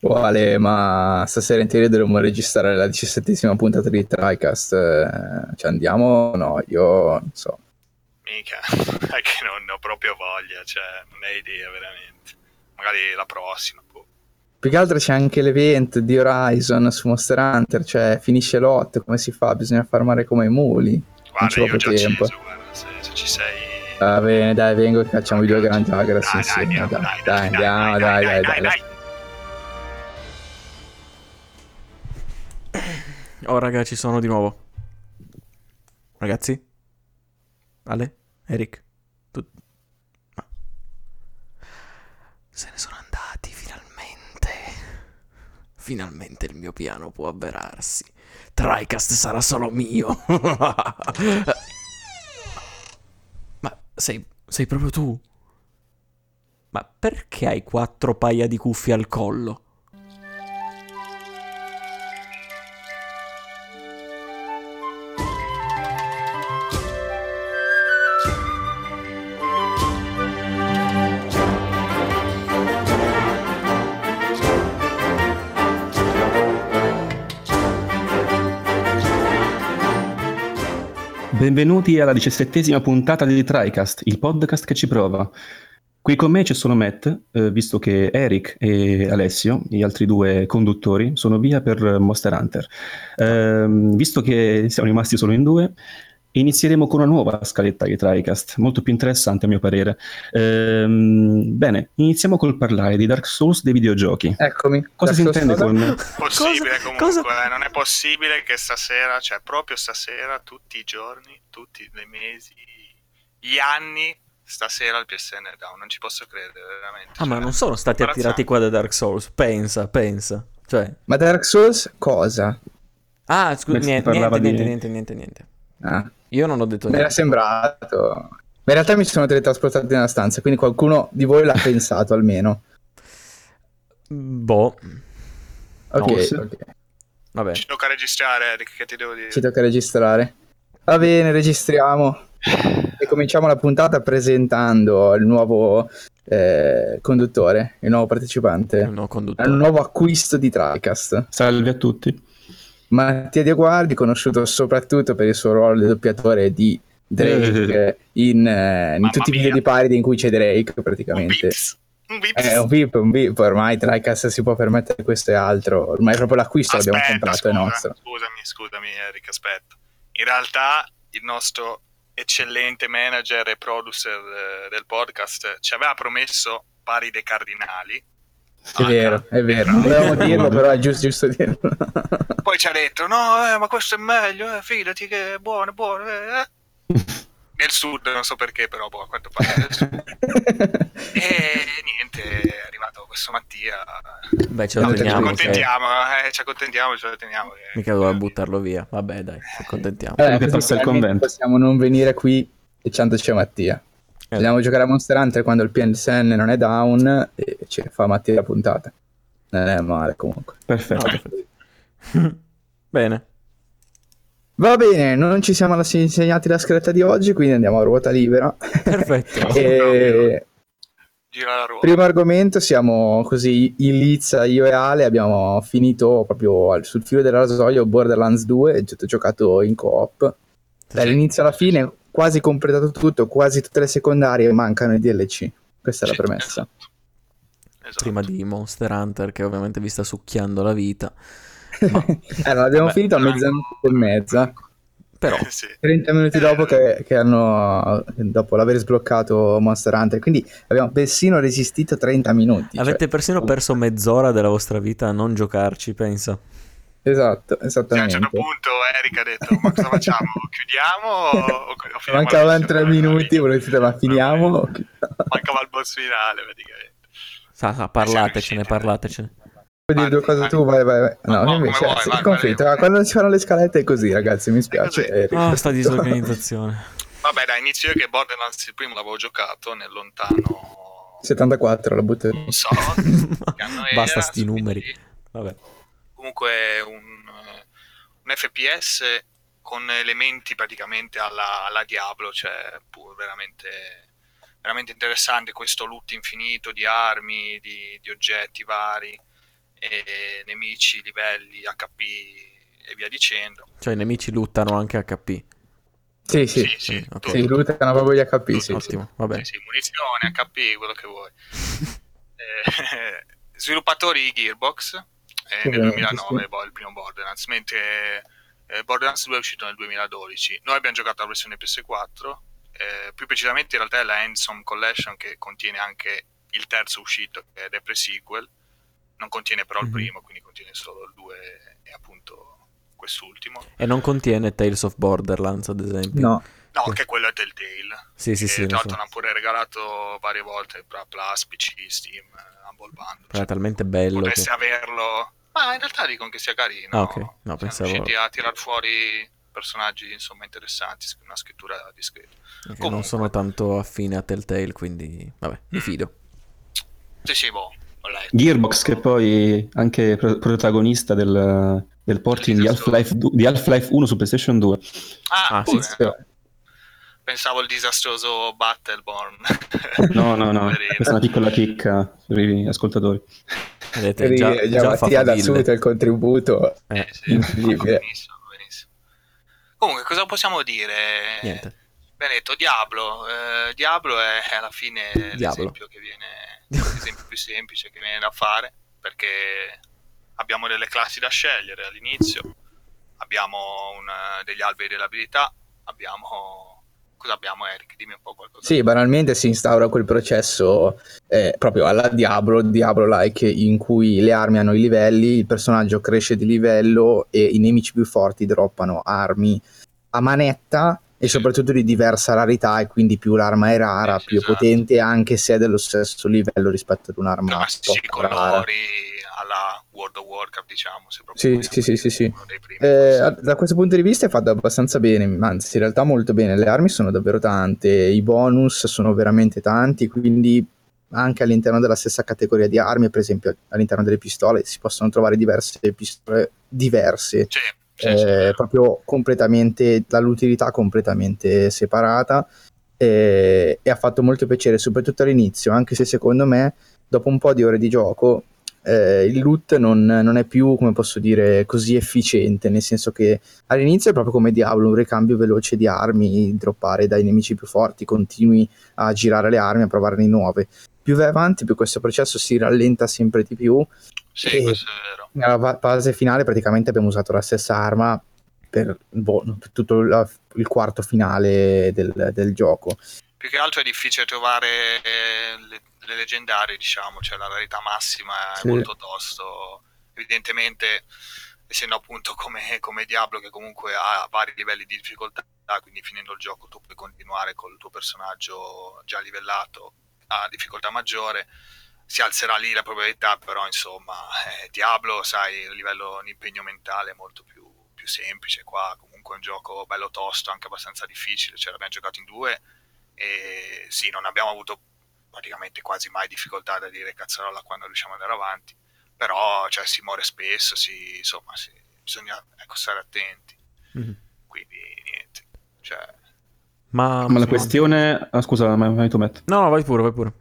Quale, ma stasera in teoria dovremmo registrare la diciassettesima puntata di TriCast. Eh, ci andiamo? No, io non so. Mica, è che non ho proprio voglia, cioè, non hai idea veramente. Magari la prossima. Boh. Più che altro c'è anche l'event di Horizon su Monster Hunter, cioè finisce l'ot, come si fa? Bisogna farmare come i muli. Guarda, io ho già tempo. Acceso, guarda, se, se ci sei... Va bene, dai, vengo e cacciamo i due grandi Jagger. Sì, sì, dai, dai, andiamo, dai, dai, dai, dai. Oh, raga, ci sono di nuovo. Ragazzi? Ale? Eric? Tu... No. Se ne sono andati finalmente. Finalmente il mio piano può avverarsi. TriCast sarà solo mio. Ma sei, sei proprio tu? Ma perché hai quattro paia di cuffie al collo? Benvenuti alla diciassettesima puntata di TriCast, il podcast che ci prova. Qui con me c'è solo Matt, eh, visto che Eric e Alessio, gli altri due conduttori, sono via per Monster Hunter. Eh, visto che siamo rimasti solo in due, Inizieremo con una nuova scaletta di TriCast, molto più interessante a mio parere. Ehm, bene, iniziamo col parlare di Dark Souls dei videogiochi. Eccomi. Cosa si intende con... Possibile cosa, comunque, cosa? Eh, non è possibile che stasera, cioè proprio stasera, tutti i giorni, tutti i mesi, gli anni, stasera il PSN è down, non ci posso credere veramente. Ah, cioè, ma non sono stati attirati qua da Dark Souls, pensa, pensa. Cioè... Ma Dark Souls cosa? Ah, scusa, niente, niente, di... niente, niente, niente, niente. Ah. Io non ho detto niente. Mi era sembrato. Ma in realtà mi sono teletrasportato nella stanza, quindi qualcuno di voi l'ha pensato almeno. Boh. Ok, no. ok. Vabbè. Ci tocca registrare, Eric, che ti devo dire? Ci tocca registrare. Va bene, registriamo. e cominciamo la puntata presentando il nuovo eh, conduttore, il nuovo partecipante. Il nuovo conduttore. Il nuovo acquisto di TriCast. Salve a tutti. Mattia Diaguardi, conosciuto soprattutto per il suo ruolo di doppiatore di Drake in, eh, in tutti i video di Paride in cui c'è Drake praticamente. Un VIP. È un VIP, un VIP, ormai Tricast si può permettere questo e altro, ormai proprio l'acquisto aspetta, l'abbiamo comprato, scusa, è nostro. Scusami, scusami Eric, aspetta. In realtà il nostro eccellente manager e producer eh, del podcast ci aveva promesso Paride Cardinali, è vero, è vero, non dovevamo dirlo, però è giusto, giusto dirlo. Poi ci ha detto, no, eh, ma questo è meglio, eh, fidati che è buono, è buono. Eh. Nel sud, non so perché, però boh, a quanto pare nel sud. e niente, è arrivato questo Mattia. Beh, ce lo teniamo. Ci accontentiamo, eh, ci accontentiamo, ce lo teniamo. Che... Mica doveva buttarlo via. Vabbè, dai, ci accontentiamo. Eh, che passa il convento. Possiamo non venire qui e tanto c'è Mattia. Eh. Vogliamo giocare a Monster Hunter quando il PSN non è down e ci fa Mattia la puntata. Non è male comunque. Perfetto. No. Bene. Va bene, non ci siamo insegnati la scaletta di oggi, quindi andiamo a ruota libera. Perfetto. e... Primo argomento, siamo così in lizza io e Ale, abbiamo finito proprio sul filo della rasoio Borderlands 2, giocato in coop. Dall'inizio alla fine, quasi completato tutto, quasi tutte le secondarie, mancano i DLC. Questa è la premessa. Esatto. Esatto. Prima di Monster Hunter, che ovviamente vi sta succhiando la vita. Ma... eh, non abbiamo finito a mezzanotte e mezza. Però eh, sì. 30 minuti dopo che, che, hanno dopo l'aver sbloccato Monster Hunter, quindi abbiamo persino resistito 30 minuti. Avete cioè... persino perso mezz'ora della vostra vita a non giocarci, pensa. Esatto, esattamente. Cioè, a un certo punto Eric ha detto, ma cosa facciamo? Chiudiamo o, o Mancavano tre minuti, volete dire, ma finiamo? Mancava il boss finale, praticamente. Sa, sa, parlatecene, parlatecene. Vuoi dire due cose tu? Vai, vai, vai. No, no invece vuoi, sì, vai, conflitto. Vai, quando si fanno le scalette è così, ragazzi, mi spiace. Ah, oh, sta disorganizzazione. Vabbè, dai, inizio io che Borderlands il primo l'avevo giocato nel lontano 74, la butto Non so. Basta sti numeri. Vabbè comunque un, un FPS con elementi praticamente alla, alla Diablo, cioè pur veramente, veramente interessante questo loot infinito di armi, di, di oggetti vari. e nemici, livelli, HP e via dicendo. Cioè i nemici luttano anche HP. Sì, sì, Sì, sì, ok. tutto. sì, lootano proprio gli HP, sì, Ottimo, sì. va bene. Sì, sì, munizioni, HP, quello che vuoi. Eh, sviluppatori Gearbox eh, Sì, nel veramente, 2009 sì. boh, il primo Borderlands mentre eh, Borderlands 2 è uscito nel 2012 noi abbiamo giocato la versione PS4 eh, più precisamente in realtà è la Handsome Collection che contiene anche il terzo uscito che è The Pre-Sequel non contiene però il Mhm. primo quindi contiene solo il 2 e appunto quest'ultimo E non contiene Tales of Borderlands, ad esempio. No, no che quello è Telltale Sì, sì, che sì. tra l'altro l'hanno pure regalato varie volte tra Plus, PC, Steam, eh, Humble Bundle Però è talmente bello che... potesse averlo. Ma in realtà dicono che sia carino. Ah, ok. No, Siamo pensavo- riusciti a tirar fuori personaggi insomma interessanti, una scrittura discreta. non comunque. sono tanto affine a Telltale, quindi... Vabbè, mi fido. Sì, sì, boh. Gearbox, che poi è anche pro- protagonista del, del porting di Half-Life, du- di Half-Life 1 su PlayStation 2. Ah, Ah, sì. Pensavo il disastroso Battleborn. No, no, no, questa è una piccola chicca per gli ascoltatori. Vedete, Eri- già, già, già Mattia da subito il contributo. Eh, Eh, sì, incredibile. benissimo, benissimo. Comunque, cosa possiamo dire? niente. Benedetto, Diablo. Eh, Diablo è alla fine Diablo. l'esempio che viene l'esempio più semplice che viene da fare perché abbiamo delle classi da scegliere all'inizio, abbiamo un- degli alberi delle abilità, abbiamo cosa abbiamo Eric? Dimmi un po' qualcosa. Sì, banalmente si instaura quel processo eh, proprio alla Diablo, Diablo-like, in cui le armi hanno i livelli, il personaggio cresce di livello e i nemici più forti droppano armi a manetta e soprattutto di diversa rarità e quindi più l'arma è rara, sì, più esatto. potente anche se è dello stesso livello rispetto ad un'arma Classici colori alla World of Warcraft, diciamo, se proprio Sì, sì, sì, sì, Eh, da questo punto di vista è fatto abbastanza bene, anzi in realtà molto bene, le armi sono davvero tante, i bonus sono veramente tanti, quindi anche all'interno della stessa categoria di armi, per esempio all'interno delle pistole si possono trovare diverse pistole diverse, Sì, sì, eh, sì, proprio completamente, dall'utilità completamente separata. Eh, e ha fatto molto piacere, soprattutto all'inizio, anche se secondo me dopo un po' di ore di gioco eh, il loot non, non è più, come posso dire, così efficiente, nel senso che all'inizio è proprio come Diablo, un ricambio veloce di armi, droppare dai nemici più forti, continui a girare le armi, a provarne nuove. Più vai avanti, più questo processo si rallenta sempre di più Sì, eh, questo è vero. nella fase finale praticamente abbiamo usato la stessa arma per, boh, per tutto la- il quarto finale del, del gioco. Più che altro è difficile trovare eh, le, le leggendarie, diciamo, cioè la rarità massima è Sì. molto tosto. Evidentemente, essendo appunto come, come Diablo che comunque ha vari livelli di difficoltà, quindi finendo il gioco tu puoi continuare col tuo personaggio già livellato a difficoltà maggiore, si alzerà lì la probabilità, però insomma, eh, Diablo, sai, a livello di impegno mentale è molto più, più semplice, qua comunque è un gioco bello tosto, anche abbastanza difficile, cioè l'abbiamo giocato in due e sì, non abbiamo avuto praticamente quasi mai difficoltà da dire cazzarola quando riusciamo ad andare avanti, però cioè, si muore spesso, si, insomma, si- bisogna ecco, stare attenti, Mhm. quindi niente, cioè, Ma, Ma la questione... Ah, scusa, ma vai tu, Matt. No, no, vai pure, vai pure.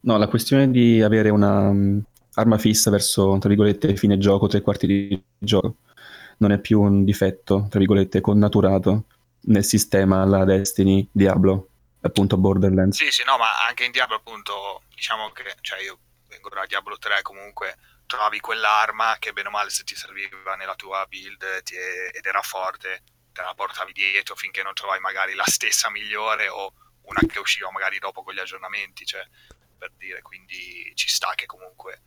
No, la questione di avere una mm, arma fissa verso, tra virgolette, fine gioco, tre quarti di gioco, non è più un difetto, tra virgolette, connaturato nel sistema alla Destiny, Diablo, appunto Borderlands. Sì, sì, no, ma anche in Diablo appunto, diciamo che, cioè io vengo da Diablo 3 comunque, trovavi quell'arma che bene o male se ti serviva nella tua build ti ed era forte, te la portavi dietro finché non trovavi magari la stessa migliore o una che usciva magari dopo con gli aggiornamenti, cioè per dire, quindi ci sta che comunque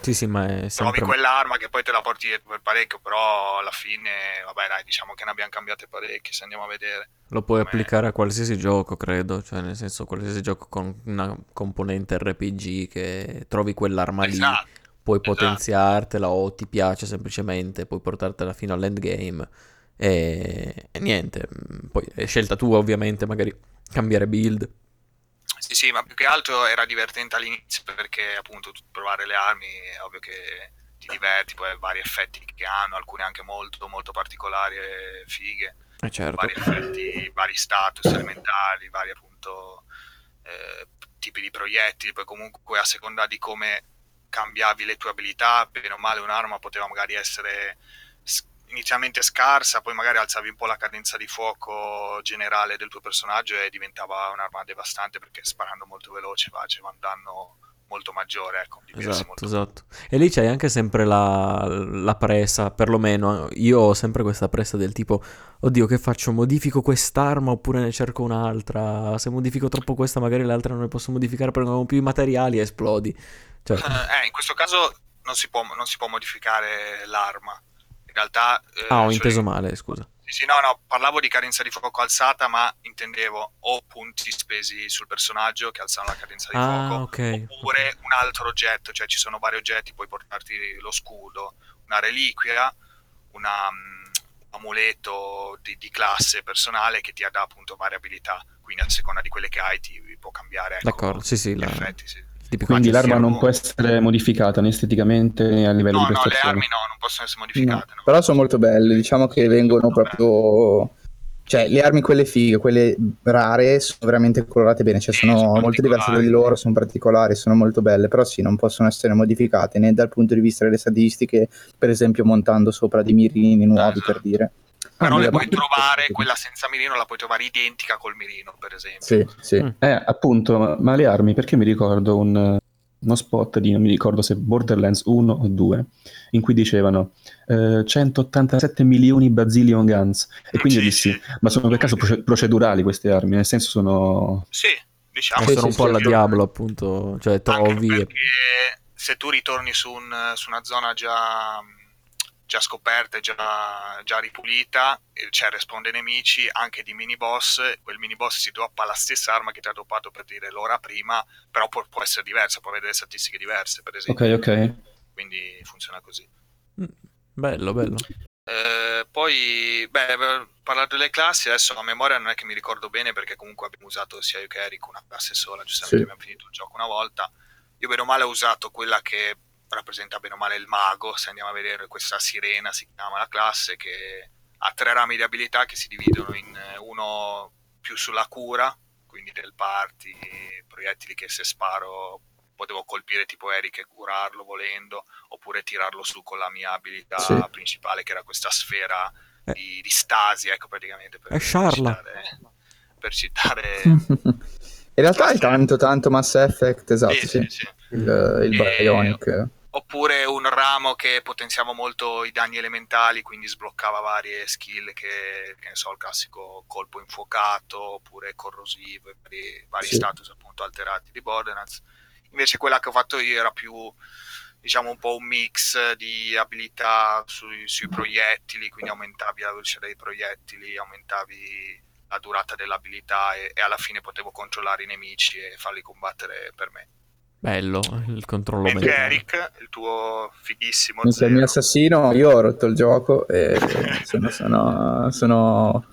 Sì, sì, ma è trovi sempre... quell'arma che poi te la porti dietro per parecchio, però alla fine, vabbè dai, diciamo che ne abbiamo cambiate parecchie, se andiamo a vedere. Lo puoi come- applicare a qualsiasi gioco, credo. Cioè, nel senso, qualsiasi gioco con una componente RPG che trovi quell'arma lì, Esatto. puoi esatto. potenziartela o ti piace semplicemente, puoi portartela fino all'endgame. E... e niente. Poi è scelta tua, ovviamente, magari cambiare build. Sì, sì, ma più che altro era divertente all'inizio perché appunto provare le armi è ovvio che ti diverti, poi vari effetti che hanno, alcune anche molto, molto particolari e fighe, Eh certo. vari effetti, vari status elementali, vari appunto eh, tipi di proiettili, poi comunque a seconda di come cambiavi le tue abilità, bene o male un'arma poteva magari essere inizialmente scarsa, poi magari alzavi un po' la cadenza di fuoco generale del tuo personaggio e diventava un'arma devastante perché sparando molto veloce faceva un danno molto maggiore. Ecco, esatto, molto esatto. E lì c'hai anche sempre la, la, presa, perlomeno io ho sempre questa presa del tipo, oddio che faccio, modifico quest'arma oppure ne cerco un'altra, se modifico troppo questa magari l'altra non ne posso modificare perché non ho più i materiali e esplodi. Cioè... Eh, in questo caso non si, può, non si può modificare l'arma realtà... Eh, ah, ho inteso male, scusa. Sì, sì, no, no, parlavo di cadenza di fuoco alzata, ma intendevo o punti spesi sul personaggio che alzano la cadenza di ah, fuoco, okay, oppure okay. un altro oggetto, cioè ci sono vari oggetti, puoi portarti lo scudo, una reliquia, una, um, un amuleto di, di, classe personale che ti dà appunto varie abilità, quindi a seconda di quelle che hai ti può cambiare. Ecco, D'accordo, sì, sì. La... Effetti, sì. Quindi l'arma non può essere modificata né esteticamente né a livello no, di prestazioni. No, le armi no, non possono essere modificate. No. Però sono molto belle, diciamo che vengono proprio... Cioè, le armi quelle fighe, quelle rare, sono veramente colorate bene, cioè sono, sono molto diverse da di loro, sono particolari, sono molto belle, però sì, non possono essere modificate né dal punto di vista delle statistiche, per esempio montando sopra dei mirini nuovi, esatto. per dire. Però ah, le puoi trovare, quella senza mirino la puoi trovare identica col mirino, per esempio. Sì, sì. Mm. Eh, appunto, ma, le armi, perché mi ricordo un, uno spot di, non mi ricordo se Borderlands 1 o 2, in cui dicevano eh, 187 milioni bazillion guns. E quindi sì, dissi, sì. ma sono per caso procedurali queste armi? Nel senso sono... Sì, diciamo. Eh, sono un po' alla Diablo, appunto, cioè trovi... Perché se tu ritorni su, un, su una zona già già scoperta e già, già, ripulita, cioè risponde ai nemici anche di mini boss, quel mini boss si droppa la stessa arma che ti ha droppato per dire l'ora prima, però può, può essere diversa, può avere statistiche diverse per esempio. Ok, ok. Quindi funziona così. Mm, bello, bello. Eh, poi, beh, parlando delle classi, adesso a memoria non è che mi ricordo bene perché comunque abbiamo usato sia io che Eric una classe sola, giustamente sì. abbiamo finito il gioco una volta. Io bene o male ho usato quella che rappresenta bene o male il mago, se andiamo a vedere questa sirena si chiama la classe che ha tre rami di abilità che si dividono in eh, uno più sulla cura, quindi del party, proiettili che se sparo potevo colpire tipo Eric e curarlo volendo, oppure tirarlo su con la mia abilità sì. principale che era questa sfera eh. di, di, stasi, ecco praticamente per, per citare, per citare In realtà è tanto tanto Mass Effect, esatto, sì, sì. sì. il, il Bionic oppure un ramo che potenziava molto i danni elementali, quindi sbloccava varie skill che, che ne so, il classico colpo infuocato, oppure corrosivo, vari, vari sì. status appunto alterati di Borderlands. Invece quella che ho fatto io era più diciamo un po' un mix di abilità sui, sui proiettili, quindi aumentavi la velocità dei proiettili, aumentavi la durata dell'abilità e, e alla fine potevo controllare i nemici e farli combattere per me. Bello il controllo Mentre Eric, il tuo fighissimo Mentre il mio assassino, io ho rotto il gioco e sono, sono, sono,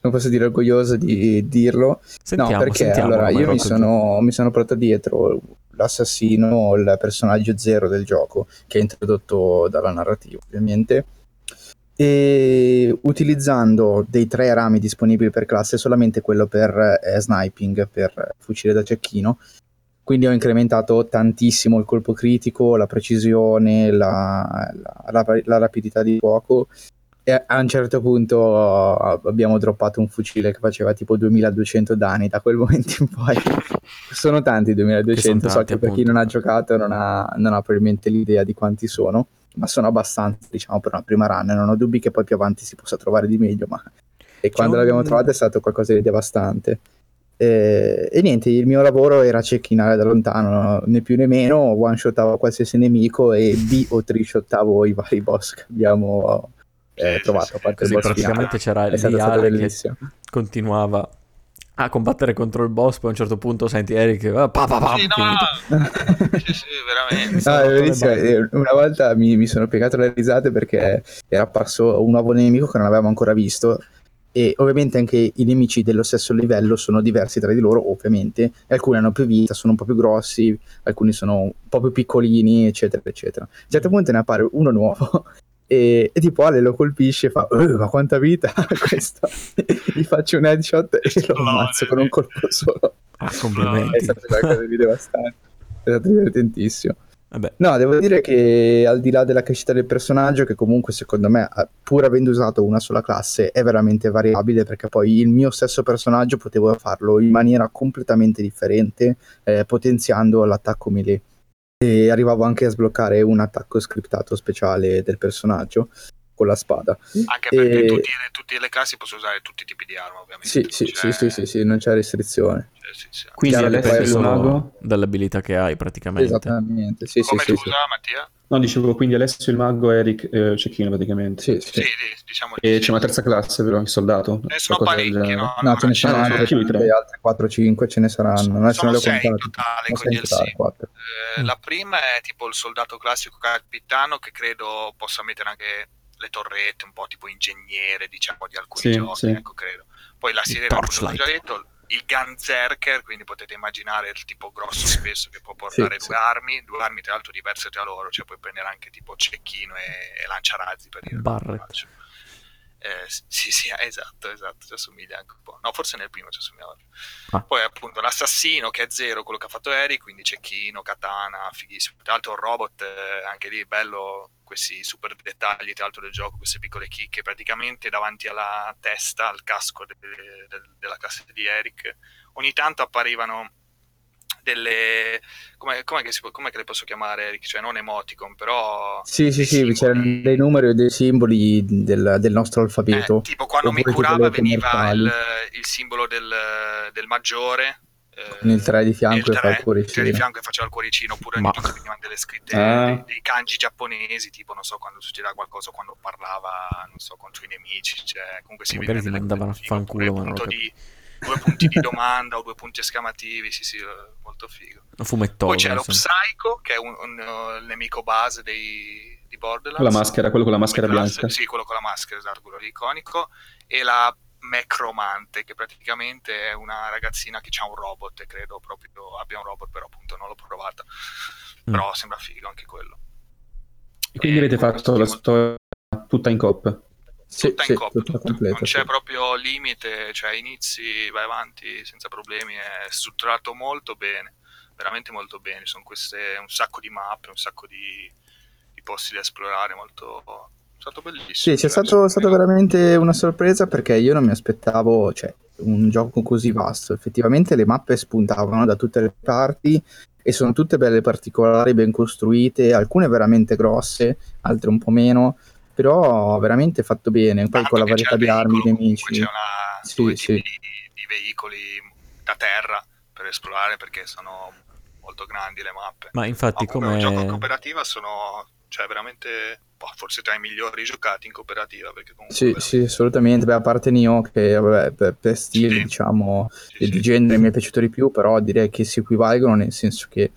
come posso dire, orgoglioso di dirlo. Sentiamo, no, perché sentiamo allora io mi sono, mi sono portato dietro l'assassino, il personaggio zero del gioco, che è introdotto dalla narrativa, ovviamente. E utilizzando dei tre rami disponibili per classe, solamente quello per eh, sniping, per fucile da cecchino, quindi ho incrementato tantissimo il colpo critico, la precisione, la, la, la, la rapidità di fuoco. E a un certo punto abbiamo droppato un fucile che faceva tipo 2200 danni da quel momento in poi. Sono tanti 2200 sono so che per chi non ha giocato non ha, non ha, probabilmente l'idea di quanti sono ma sono abbastanza diciamo per una prima run. Non ho dubbi che poi più avanti si possa trovare di meglio ma e quando un... l'abbiamo trovato è stato qualcosa di devastante eh, e niente, il mio lavoro era cecchinare da lontano, né più né meno, one shotavo qualsiasi nemico e B o trishottavo i vari boss che abbiamo eh, trovato. A parte Così praticamente finale. c'era il Viale che continuava a combattere contro il boss, poi a un certo punto senti Eric pa, pa, pa, sì, no, sì, sì, veramente. No. Eh, una volta mi, mi sono piegato le risate perché era apparso un nuovo nemico che non avevamo ancora visto e ovviamente anche i nemici dello stesso livello sono diversi tra di loro ovviamente. Alcuni hanno più vita sono un po' più grossi alcuni sono un po' più piccolini eccetera eccetera. A un certo mm. punto ne appare uno nuovo e, e tipo Ale lo colpisce e fa oh, ma quanta vita ha questo gli faccio un headshot e lo ammazzo con un colpo solo. Ah complimenti. È stato qualcosa di devastante è stato divertentissimo Vabbè. No, devo dire che al di là della crescita del personaggio, che comunque secondo me, pur avendo usato una sola classe, è veramente variabile perché poi il mio stesso personaggio potevo farlo in maniera completamente differente, eh, potenziando l'attacco melee. E arrivavo anche a sbloccare un attacco scriptato speciale del personaggio con la spada. Anche perché e... tutti, tutte le classi possono usare tutti i tipi di arma, ovviamente. Sì, sì, sì, sì, sì, sì, non c'è restrizione. Quindi dipende solo dall'abilità che hai praticamente. Esattamente, sì, Come sì, tu sì, Mattia? No, dicevo quindi Alessio il mago, Eric eh, Cecchino praticamente. Sì, sì. sì diciamo e c'è una terza classe però, il soldato. Ne sono parecchi, no? No, ce ne saranno altre, altre 4-5, ce ne saranno. Non sono 6 in totale con DLC. Eh, la prima è tipo il soldato classico capitano che credo possa mettere anche le torrette, un po' tipo ingegnere, diciamo, di alcuni sì, giochi, sì. ecco, credo. Poi la sirena, come ho già detto, il Gunzerker, quindi potete immaginare il tipo grosso spesso che può portare sì, due sì. armi, due armi tra l'altro diverse tra loro, cioè puoi prendere anche tipo cecchino e, e lanciarazzi per dire. Barret. Eh, sì, sì, esatto, esatto, ci assomiglia anche un po'. No, forse nel primo ci assomigliava più. Ah. Poi appunto l'assassino che è zero, quello che ha fatto Eric, quindi cecchino, katana, fighissimo. Tra l'altro il robot, eh, anche lì bello, questi super dettagli tra l'altro del gioco, queste piccole chicche, praticamente davanti alla testa, al casco de- de- della classe di Eric, ogni tanto apparivano delle come, com'è, che si, com'è che le posso chiamare Eric? Cioè non emoticon però sì sì sì c'erano dei numeri o dei simboli del, del nostro alfabeto eh, tipo quando mi curava veniva il, il, simbolo del, del maggiore con il 3 di fianco e fa il cuoricino. Il di fianco e faceva il cuoricino, oppure Ma... venivano delle scritte, ah. dei, dei, kanji giapponesi, tipo, non so, quando succedeva qualcosa, quando parlava, non so, contro i nemici, cioè, comunque si Magari ti mandavano a fanculo, ma non lo di, due punti di domanda o due punti esclamativi, sì sì, molto figo. Fumettone, Poi c'è lo Psycho, che è un, un, un, il nemico base dei, di Borderlands. La maschera, quello con la maschera bianca. Sì, quello con la maschera, esatto, quello iconico. E la Mecromante, che praticamente è una ragazzina che ha un robot, e credo proprio abbia un robot, però appunto non l'ho provata. Mm. Però sembra figo anche quello. E quindi e avete fatto la storia tutta in coppa? Sì, tutta sì, in coppa, tutta completa, non c'è sì. proprio limite, cioè inizi, vai avanti senza problemi, è strutturato molto bene, veramente molto bene, sono queste un sacco di mappe, un sacco di, di posti da esplorare, molto, è stato bellissimo. Sì, c'è stato, stato, veramente una sorpresa perché io non mi aspettavo, cioè, un gioco così vasto, effettivamente le mappe spuntavano da tutte le parti e sono tutte belle particolari, ben costruite, alcune veramente grosse, altre un po' meno però veramente fatto bene, poi con la varietà di armi, nemici. C'è una sì, sì. Di, di, veicoli da terra per esplorare perché sono molto grandi le mappe. Ma infatti no, come... un gioco in cooperativa sono cioè veramente boh, forse tra i migliori giocati in cooperativa perché comunque sì, sì assolutamente Beh, a parte Nioh che vabbè, per, per stile sì. diciamo sì, di genere mi è piaciuto di più però direi che si equivalgono nel senso che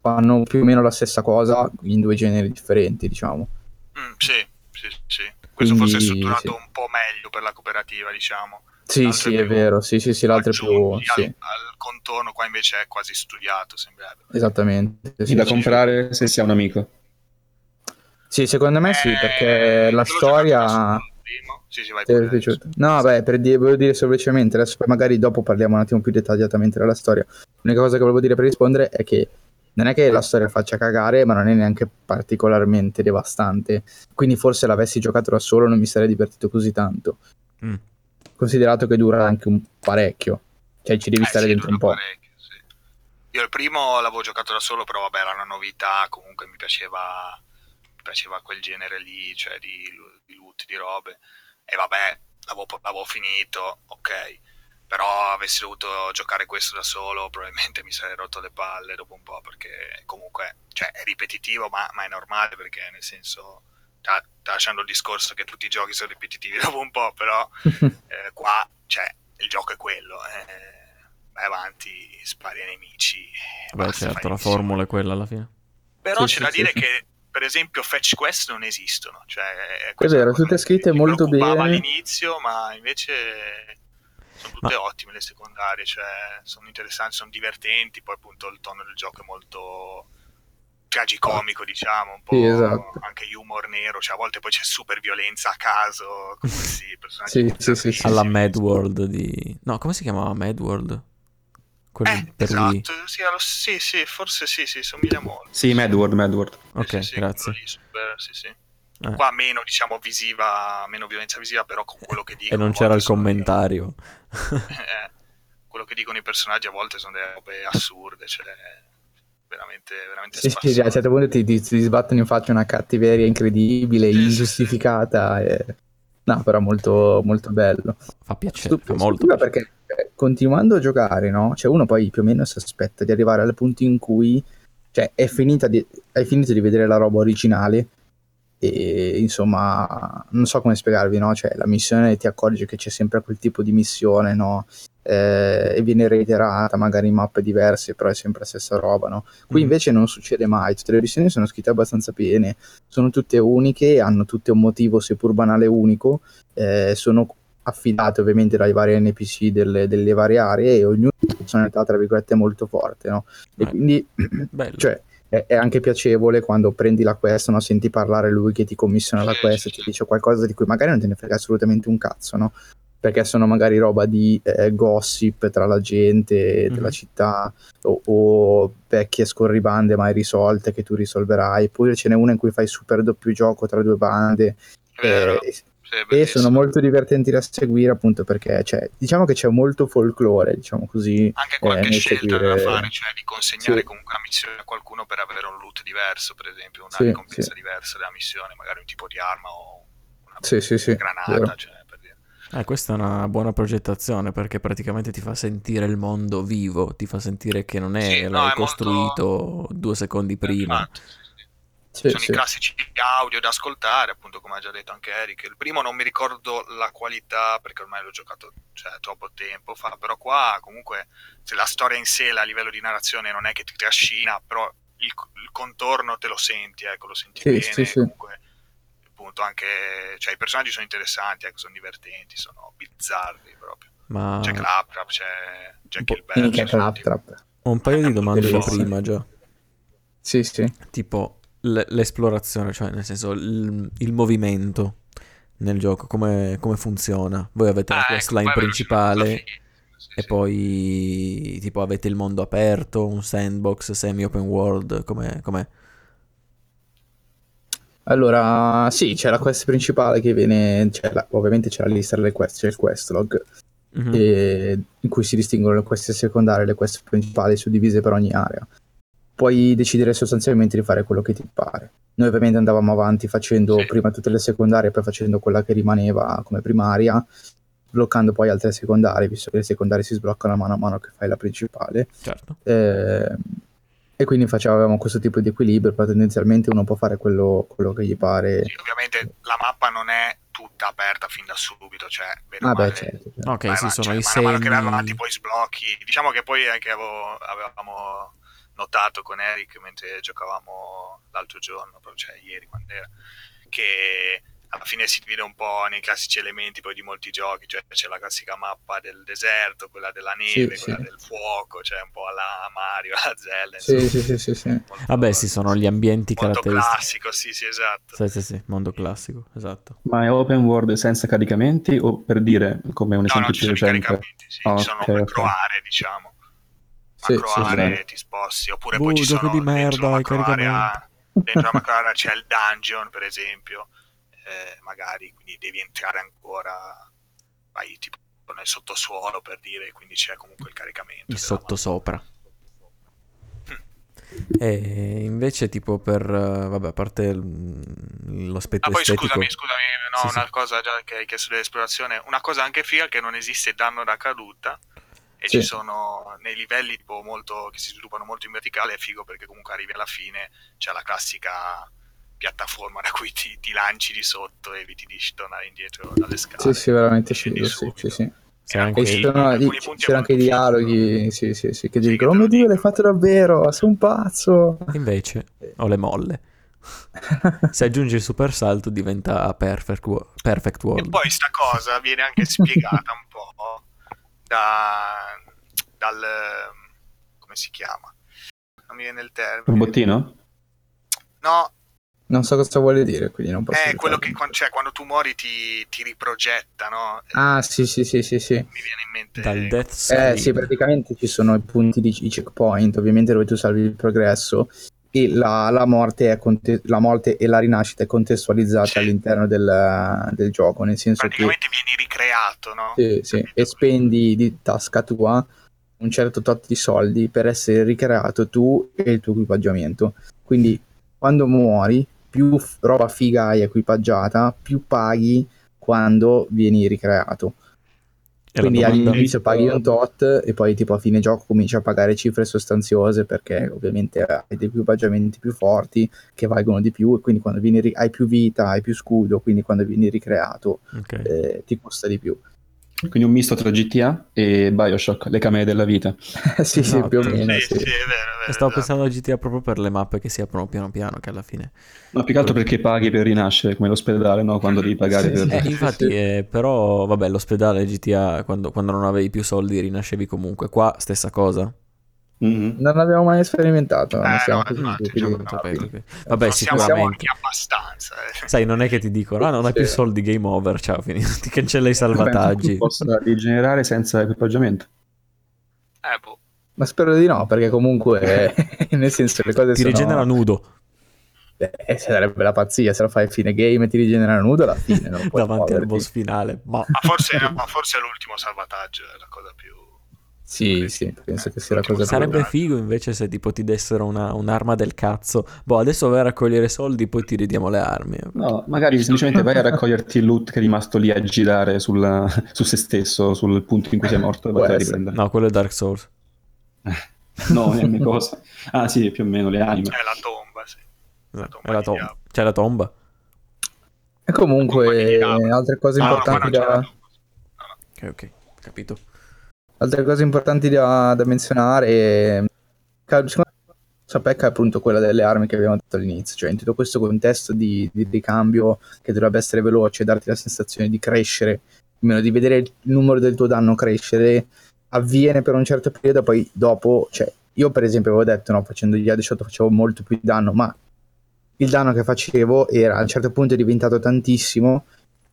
fanno più o meno la stessa cosa in due generi differenti diciamo mm, sì sì, sì. Questo Quindi, forse è strutturato sì. un po' meglio per la cooperativa, diciamo. Sì, l'altro sì, è, è vero, sì, sì, sì, l'altro è più... Sì. Al, al, contorno qua invece è quasi studiato, sembrerebbe. Esattamente. Sì, da comprare se si ha un amico. Sì, secondo me eh, sì, perché la storia... Sì, sì, vai pure, no, beh, per dire, volevo dire semplicemente, adesso poi magari dopo parliamo un attimo più dettagliatamente della storia. L'unica cosa che volevo dire per rispondere è che non è che la storia faccia cagare, ma non è neanche particolarmente devastante. Quindi forse l'avessi giocato da solo non mi sarei divertito così tanto. Mm. Considerato che dura anche un parecchio. Cioè ci devi eh, stare sì, dentro un po'. Sì. Io il primo l'avevo giocato da solo, però vabbè, era una novità, comunque mi piaceva, mi piaceva quel genere lì, cioè di, di loot, di robe. E vabbè, l'avevo, l'avevo finito, ok però avessi dovuto giocare questo da solo probabilmente mi sarei rotto le palle dopo un po' perché comunque cioè, è ripetitivo ma, ma, è normale perché nel senso lasciando il discorso che tutti i giochi sono ripetitivi dopo un po' però eh, qua cioè, il gioco è quello eh, vai avanti spari ai nemici beh certo la formula è quella alla fine. Però sì, c'è sì, da sì, dire che per esempio fetch quest non esistono cioè, vero tutte scritte molto bene. all'inizio ma invece sono tutte Ma... ottime le secondarie, cioè sono interessanti, sono divertenti, poi appunto il tono del gioco è molto tragicomico, diciamo, un po' sì, esatto. anche humor nero, cioè a volte poi c'è super violenza a caso, così, sì, sì, sì, alla Mad World di... No, come si chiamava Mad World? quelli Eh, per esatto, Wii. sì, allo- sì, sì, forse sì, sì, somiglia molto. Sì, Madworld, Madworld. Ok, Sì, sì, grazie. quello lì, super, sì, sì. Eh. Qua meno, diciamo, visiva, meno violenza visiva, però con quello che E dicono. non a c'era il commentario. eh, quello che dicono i personaggi a volte sono delle robe assurde, cioè veramente, veramente Sì, sì, a un certo punto ti, ti, ti sbattono in faccia una cattiveria incredibile, Sì, sì, ingiustificata. E... No, però molto, molto bello. Fa piacere, fa Stupido molto piacere. perché eh, continuando a giocare, no? Cioè uno poi più o meno si aspetta di arrivare al punto in cui cioè, è finita di, hai finito di vedere la roba originale e insomma non so come spiegarvi, no? Cioè la missione ti accorgi che c'è sempre quel tipo di missione, no? Eh, e viene reiterata magari in mappe diverse, però è sempre la stessa roba, no? Qui Mhm. invece non succede mai, tutte le missioni sono scritte abbastanza bene, sono tutte uniche, hanno tutte un motivo seppur banale unico, eh, sono affidate ovviamente dai vari NPC delle, delle varie aree e ognuno ha una personalità tra virgolette molto forte, no? E Eh, quindi cioè, è, è anche piacevole quando prendi la quest, no? senti parlare lui che ti commissiona la quest e ti dice qualcosa di cui magari non te ne frega assolutamente un cazzo, no? Perché sono magari roba di eh, gossip tra la gente della Mhm. città o, o vecchie scorribande mai risolte che tu risolverai. Oppure ce n'è una in cui fai super doppio gioco tra due bande. Eh, sì, e sono molto divertenti da seguire appunto perché cioè, diciamo che c'è molto folklore, diciamo così. anche qualche eh, scelta seguire- da fare, cioè di consegnare Sì. comunque una missione a qualcuno per avere un loot diverso, per esempio, una Sì, ricompensa sì. diversa della missione, magari un tipo di arma o una Sì, sì, sì, granata, cioè, per dire. Eh, questa è una buona progettazione perché praticamente ti fa sentire il mondo vivo, ti fa sentire che non è Sì, no, è costruito due secondi prima. Infatti, sì, sono sì. i classici audio da ascoltare, appunto come ha già detto anche Eric. Il primo non mi ricordo la qualità perché ormai l'ho giocato cioè, troppo tempo fa, però qua comunque se la storia in sé a livello di narrazione non è che ti trascina, però il, il contorno te lo senti, ecco, lo senti Sì, bene. sì, sì. Comunque, appunto, anche cioè, i personaggi sono interessanti, ecco, sono divertenti, sono bizzarri proprio. Ma C'è Claptrap, c'è Jack tipo- Claptrap. ho un paio di domande da prima già. Sì, sì. Tipo l- l'esplorazione, cioè nel senso il, il movimento nel gioco, come, come funziona. Voi avete la Ah, ecco, questline avevo principale. Sì, e sì. poi tipo avete il mondo aperto, un sandbox, semi open world, come com'è? Allora, sì, c'è la quest principale che viene, c'è la- ovviamente c'è la lista delle quest, c'è il quest log, Mhm. e- in cui si distinguono le quest secondarie e le quest principali suddivise per ogni area. Puoi decidere sostanzialmente di fare quello che ti pare. Noi ovviamente andavamo avanti facendo Sì. prima tutte le secondarie, poi facendo quella che rimaneva come primaria, sbloccando poi altre secondarie, visto che le secondarie si sbloccano mano a mano che fai la principale. Certo. Eh, e quindi facevamo questo tipo di equilibrio, però tendenzialmente uno può fare quello, quello che gli pare. Sì, ovviamente la mappa non è tutta aperta fin da subito, cioè Ah, beh, certo. certo. Ok, vai sì, avanti, sono cioè, i mano a mano che vai segni. avanti poi sblocchi. Diciamo che poi anche avevo- avevamo notato con Eric mentre giocavamo l'altro giorno, proprio, cioè ieri quando era, che alla fine si divide un po' nei classici elementi poi di molti giochi, cioè c'è la classica mappa del deserto, quella della neve, Sì, quella sì. del fuoco, cioè un po' alla Mario, alla Zelda, Sì, insomma. sì, sì, sì, sì. Molto- Vabbè, sì, sono gli ambienti caratteristici. classico, sì, sì, esatto. Sì, sì, sì, mondo classico, esatto. Ma è open world senza caricamenti o per dire, come un No, esempio non ci più sono i recente? caricamenti, sì, Ah, ci sono ok, macro ok. aree, diciamo. Sì, Macro sì, sì. ti sposti, oppure Boh, poi ci giochi sono di dentro merda, la i macro area, caricamenti. dentro la macro area c'è il dungeon, per esempio, eh, magari, quindi devi entrare ancora, vai tipo nel sottosuolo per dire, quindi c'è comunque il caricamento. Il sottosopra. E invece tipo per, eh, vabbè, a parte il- l'aspetto Ah, poi estetico. scusami, scusami, no, Sì, sì. una cosa già che hai chiesto dell'esplorazione, una cosa anche figa è che non esiste danno da caduta e Sì. ci sono nei livelli tipo molto che si sviluppano molto in verticale, è figo perché comunque arrivi alla fine, c'è la classica piattaforma da cui ti, ti lanci di sotto e eviti di tornare indietro dalle scale. Sì, sì, veramente Scendi figo, sì, sì, sì. E anche E punti c'erano anche i dialoghi, sì, sì, sì, che ti Sì, dicono, oh mio Dio, l'hai dicono." fatto davvero, sei un pazzo. Invece ho le molle. Se aggiungi il super salto diventa perfect, perfect E world. poi sta cosa viene anche spiegata un po' da, dal... come si chiama? Non mi viene il termine. Robottino? No, Non so cosa vuole dire, quindi non posso... È quello che quando, cioè, quando tu muori ti, ti riprogetta, no? Ah, sì, sì, sì, sì, sì. Mi viene in mente... Dal Death Eh Stranding. sì, praticamente ci sono i punti di i checkpoint, ovviamente dove tu salvi il progresso e la, la morte, è conte- la morte e la rinascita è contestualizzata Sì. all'interno del, del gioco, nel senso che Praticamente vieni ricreato, no? sì, sì, e spendi di tasca tua un certo tot di soldi per essere ricreato tu e il tuo equipaggiamento. Quindi quando muori, più roba figa hai equipaggiata, più paghi quando vieni ricreato. Quindi all'inizio paghi un tot e poi tipo a fine gioco cominci a pagare cifre sostanziose perché ovviamente hai dei equipaggiamenti più forti che valgono di più e quindi quando vieni ri- hai più vita, hai più scudo, quindi quando vieni ricreato Ok. eh, ti costa di più. Quindi un misto tra GTA e Bioshock, le camere della vita. sì, sì, Esatto. più o Sì, meno. sì, sì. è vero, è vero. Stavo esatto. pensando a GTA proprio per le mappe che si aprono piano piano, che alla fine... Ma più che altro perché paghi per rinascere, come l'ospedale, no? Quando devi pagare Sì, per... Eh, sì, infatti, sì. eh, però, vabbè, l'ospedale GTA, quando, quando non avevi più soldi, rinascevi comunque. Qua, stessa cosa. Mhm. Non l'abbiamo mai sperimentato, Eh, siamo no, infatti, stupidi. diciamo, no, Vabbè, sicuramente. abbastanza. eh. Sai, non è che ti dicono, ah, non hai più soldi, game over, ciao, finito. Ti cancella i salvataggi. possa rigenerare senza equipaggiamento. Eh, boh. Ma spero di no, perché comunque, nel senso, le cose Ti sono... rigenera nudo Eh, sarebbe la pazzia, se lo fai a fine game e ti rigenera nudo alla fine, non puoi davanti al muoverti. boss finale. Ma... Ma forse, no, ma forse è l'ultimo salvataggio, è la cosa più... Sì, sì, penso che sia la cosa più... Sarebbe figo invece se tipo ti dessero una- un'arma del cazzo. Boh, adesso vai a raccogliere soldi, poi ti ridiamo le armi. No, magari semplicemente vai a raccoglierti il loot che è rimasto lì a girare sulla- su se stesso, sul punto in cui sei morto e vai a riprendere. No, quello è Dark Souls. No, niente cosa. Ah sì, più o meno le anime. È la tomba, sì. No, tomba è la tomba. C'è la tomba. E comunque, altre cose No, no, qua importanti c'è la da... Ok, ok, capito. Altre cose importanti da, da menzionare, eh, ca- secondo me pecca è appunto quella delle armi che abbiamo detto all'inizio, cioè in tutto questo contesto di, di ricambio che dovrebbe essere veloce, darti la sensazione di crescere, almeno di vedere il numero del tuo danno crescere, avviene per un certo periodo, poi dopo, cioè io per esempio avevo detto, no, facendo gli AD facevo molto più danno, ma il danno che facevo era a un certo punto è diventato tantissimo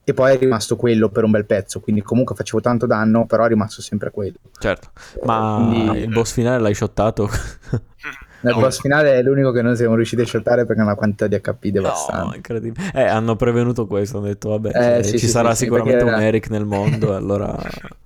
e poi è rimasto quello per un bel pezzo, quindi comunque facevo tanto danno, però è rimasto sempre quello. Certo. Ma Quindi- il boss finale l'hai shottato? Nel No. boss finale è l'unico che non siamo riusciti a shottare perché ha una quantità di HP no, devastante. incredibile. Eh, hanno prevenuto questo, hanno detto, vabbè, Eh, eh, sì, ci sì, sarà sì, sicuramente un era- Eric nel mondo, allora...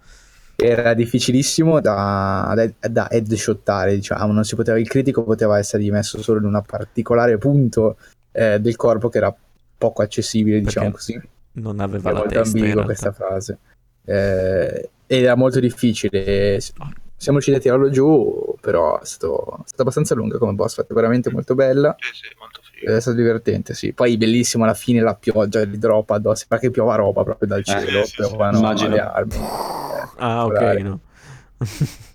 Era difficilissimo da, da, da headshottare, diciamo, non si poteva, il critico poteva essere messo solo in un particolare punto eh, del corpo che era poco accessibile, diciamo Perché così. Non aveva È la molto testa ambigua realtà. questa frase. Eh, ed era molto difficile. Siamo riusciti a tirarlo giù, però è stato, è stato abbastanza lunga come boss, fatta veramente molto bella. Sì, sì, molto figo. È stato divertente, sì. Poi bellissimo alla fine la pioggia li droppa addosso, sembra che piova roba proprio dal cielo, sì, sì, piovano immagino. le armi. Ah, ok, Spettacolare. no.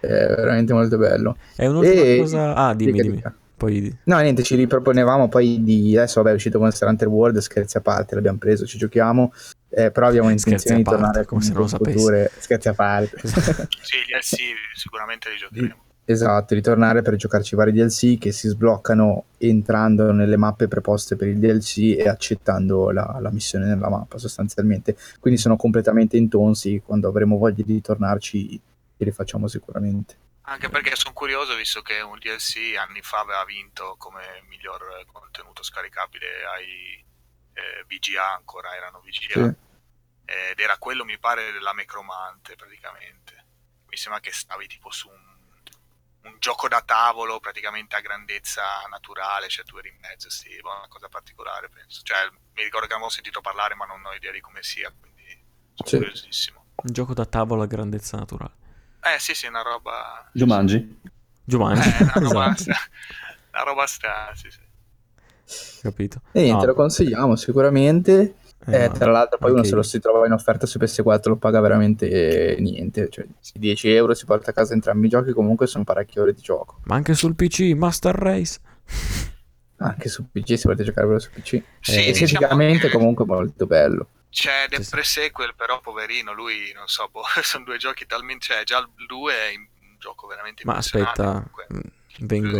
È veramente molto bello. È un'ultima E- cosa... Ah, dimmi, dimmi. dica. Poi... No, niente, ci riproponevamo poi di... Adesso vabbè è uscito Monster Hunter World, scherzi a parte, l'abbiamo preso, ci giochiamo, eh, però abbiamo intenzione di parte, tornare come se non lo sapessi. future- Scherzi a parte. Sì, gli LC sicuramente li giocheremo. Esatto, ritornare per giocarci vari DLC che si sbloccano entrando nelle mappe preposte per il DLC e accettando la, la missione nella mappa sostanzialmente. Quindi sono completamente intonsi, quando avremo voglia di tornarci li rifacciamo sicuramente. Anche perché sono curioso, visto che un DLC anni fa aveva vinto come miglior contenuto scaricabile ai eh, VGA, ancora erano VGA, Sì. ed era quello, mi pare, della Mecromante praticamente. Mi sembra che stavi tipo su un, un gioco da tavolo praticamente a grandezza naturale, cioè tu eri in mezzo, sì, una cosa particolare, penso. Cioè, mi ricordo che avevo sentito parlare, ma non ho idea di come sia, quindi sono Sì. curiosissimo. Un gioco da tavola a grandezza naturale. Eh sì, sì, una roba... Jumanji. Giovanni. Eh, una roba, esatto, una roba strana, sì, sì. capito. E niente, No, lo consigliamo sicuramente. eh, Eh, tra l'altro, poi uno anche se lo si trova in offerta su PS4 lo paga veramente niente. Cioè, 10 euro si porta a casa entrambi i giochi. Comunque sono parecchie ore di gioco. Ma anche sul PC, Master Race. Anche su PC, se volete giocare quello su PC. Sì, Eh, diciamo Esteticamente, che comunque, molto bello. C'è The Sì. Pre-Sequel, però poverino, lui, non so, boh, sono due giochi talmente... Cioè, già il 2 è un gioco veramente Ma aspetta, mm, vengo...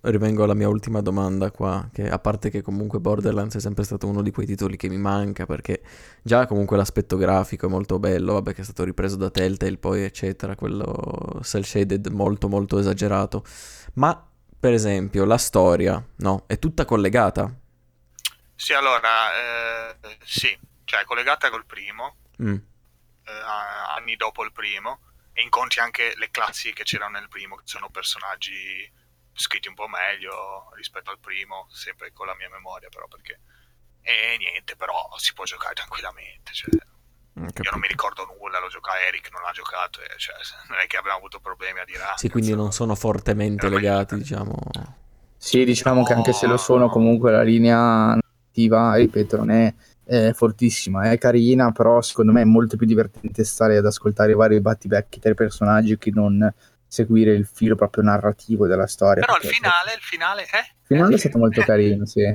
Rivengo alla mia ultima domanda qua, che a parte che comunque Borderlands è sempre stato uno di quei titoli che mi manca, perché già comunque l'aspetto grafico è molto bello, vabbè che è stato ripreso da Telltale poi eccetera, quello cel shaded molto molto esagerato, ma per esempio la storia, no? È tutta collegata? Sì, allora, eh, sì, cioè è collegata col primo, mm. eh, anni dopo il primo, e incontri anche le classi che c'erano nel primo, che sono personaggi scritti un po' meglio rispetto al primo, sempre con la mia memoria però perché... E niente, però si può giocare tranquillamente, cioè... Io non mi ricordo nulla, lo gioca Eric, non ha giocato, e, cioè, non è che abbiamo avuto problemi a dire... Ah, sì, quindi non sono fortemente legati, diciamo... Sì, diciamo no, che anche se lo sono, comunque la linea narrativa, ripeto, non è è fortissima, è carina, però secondo me è molto più divertente stare ad ascoltare i vari battibecchi tra i personaggi che non seguire il filo proprio narrativo della storia. Però il finale, il finale, eh? Il finale è stato molto carino, sì. È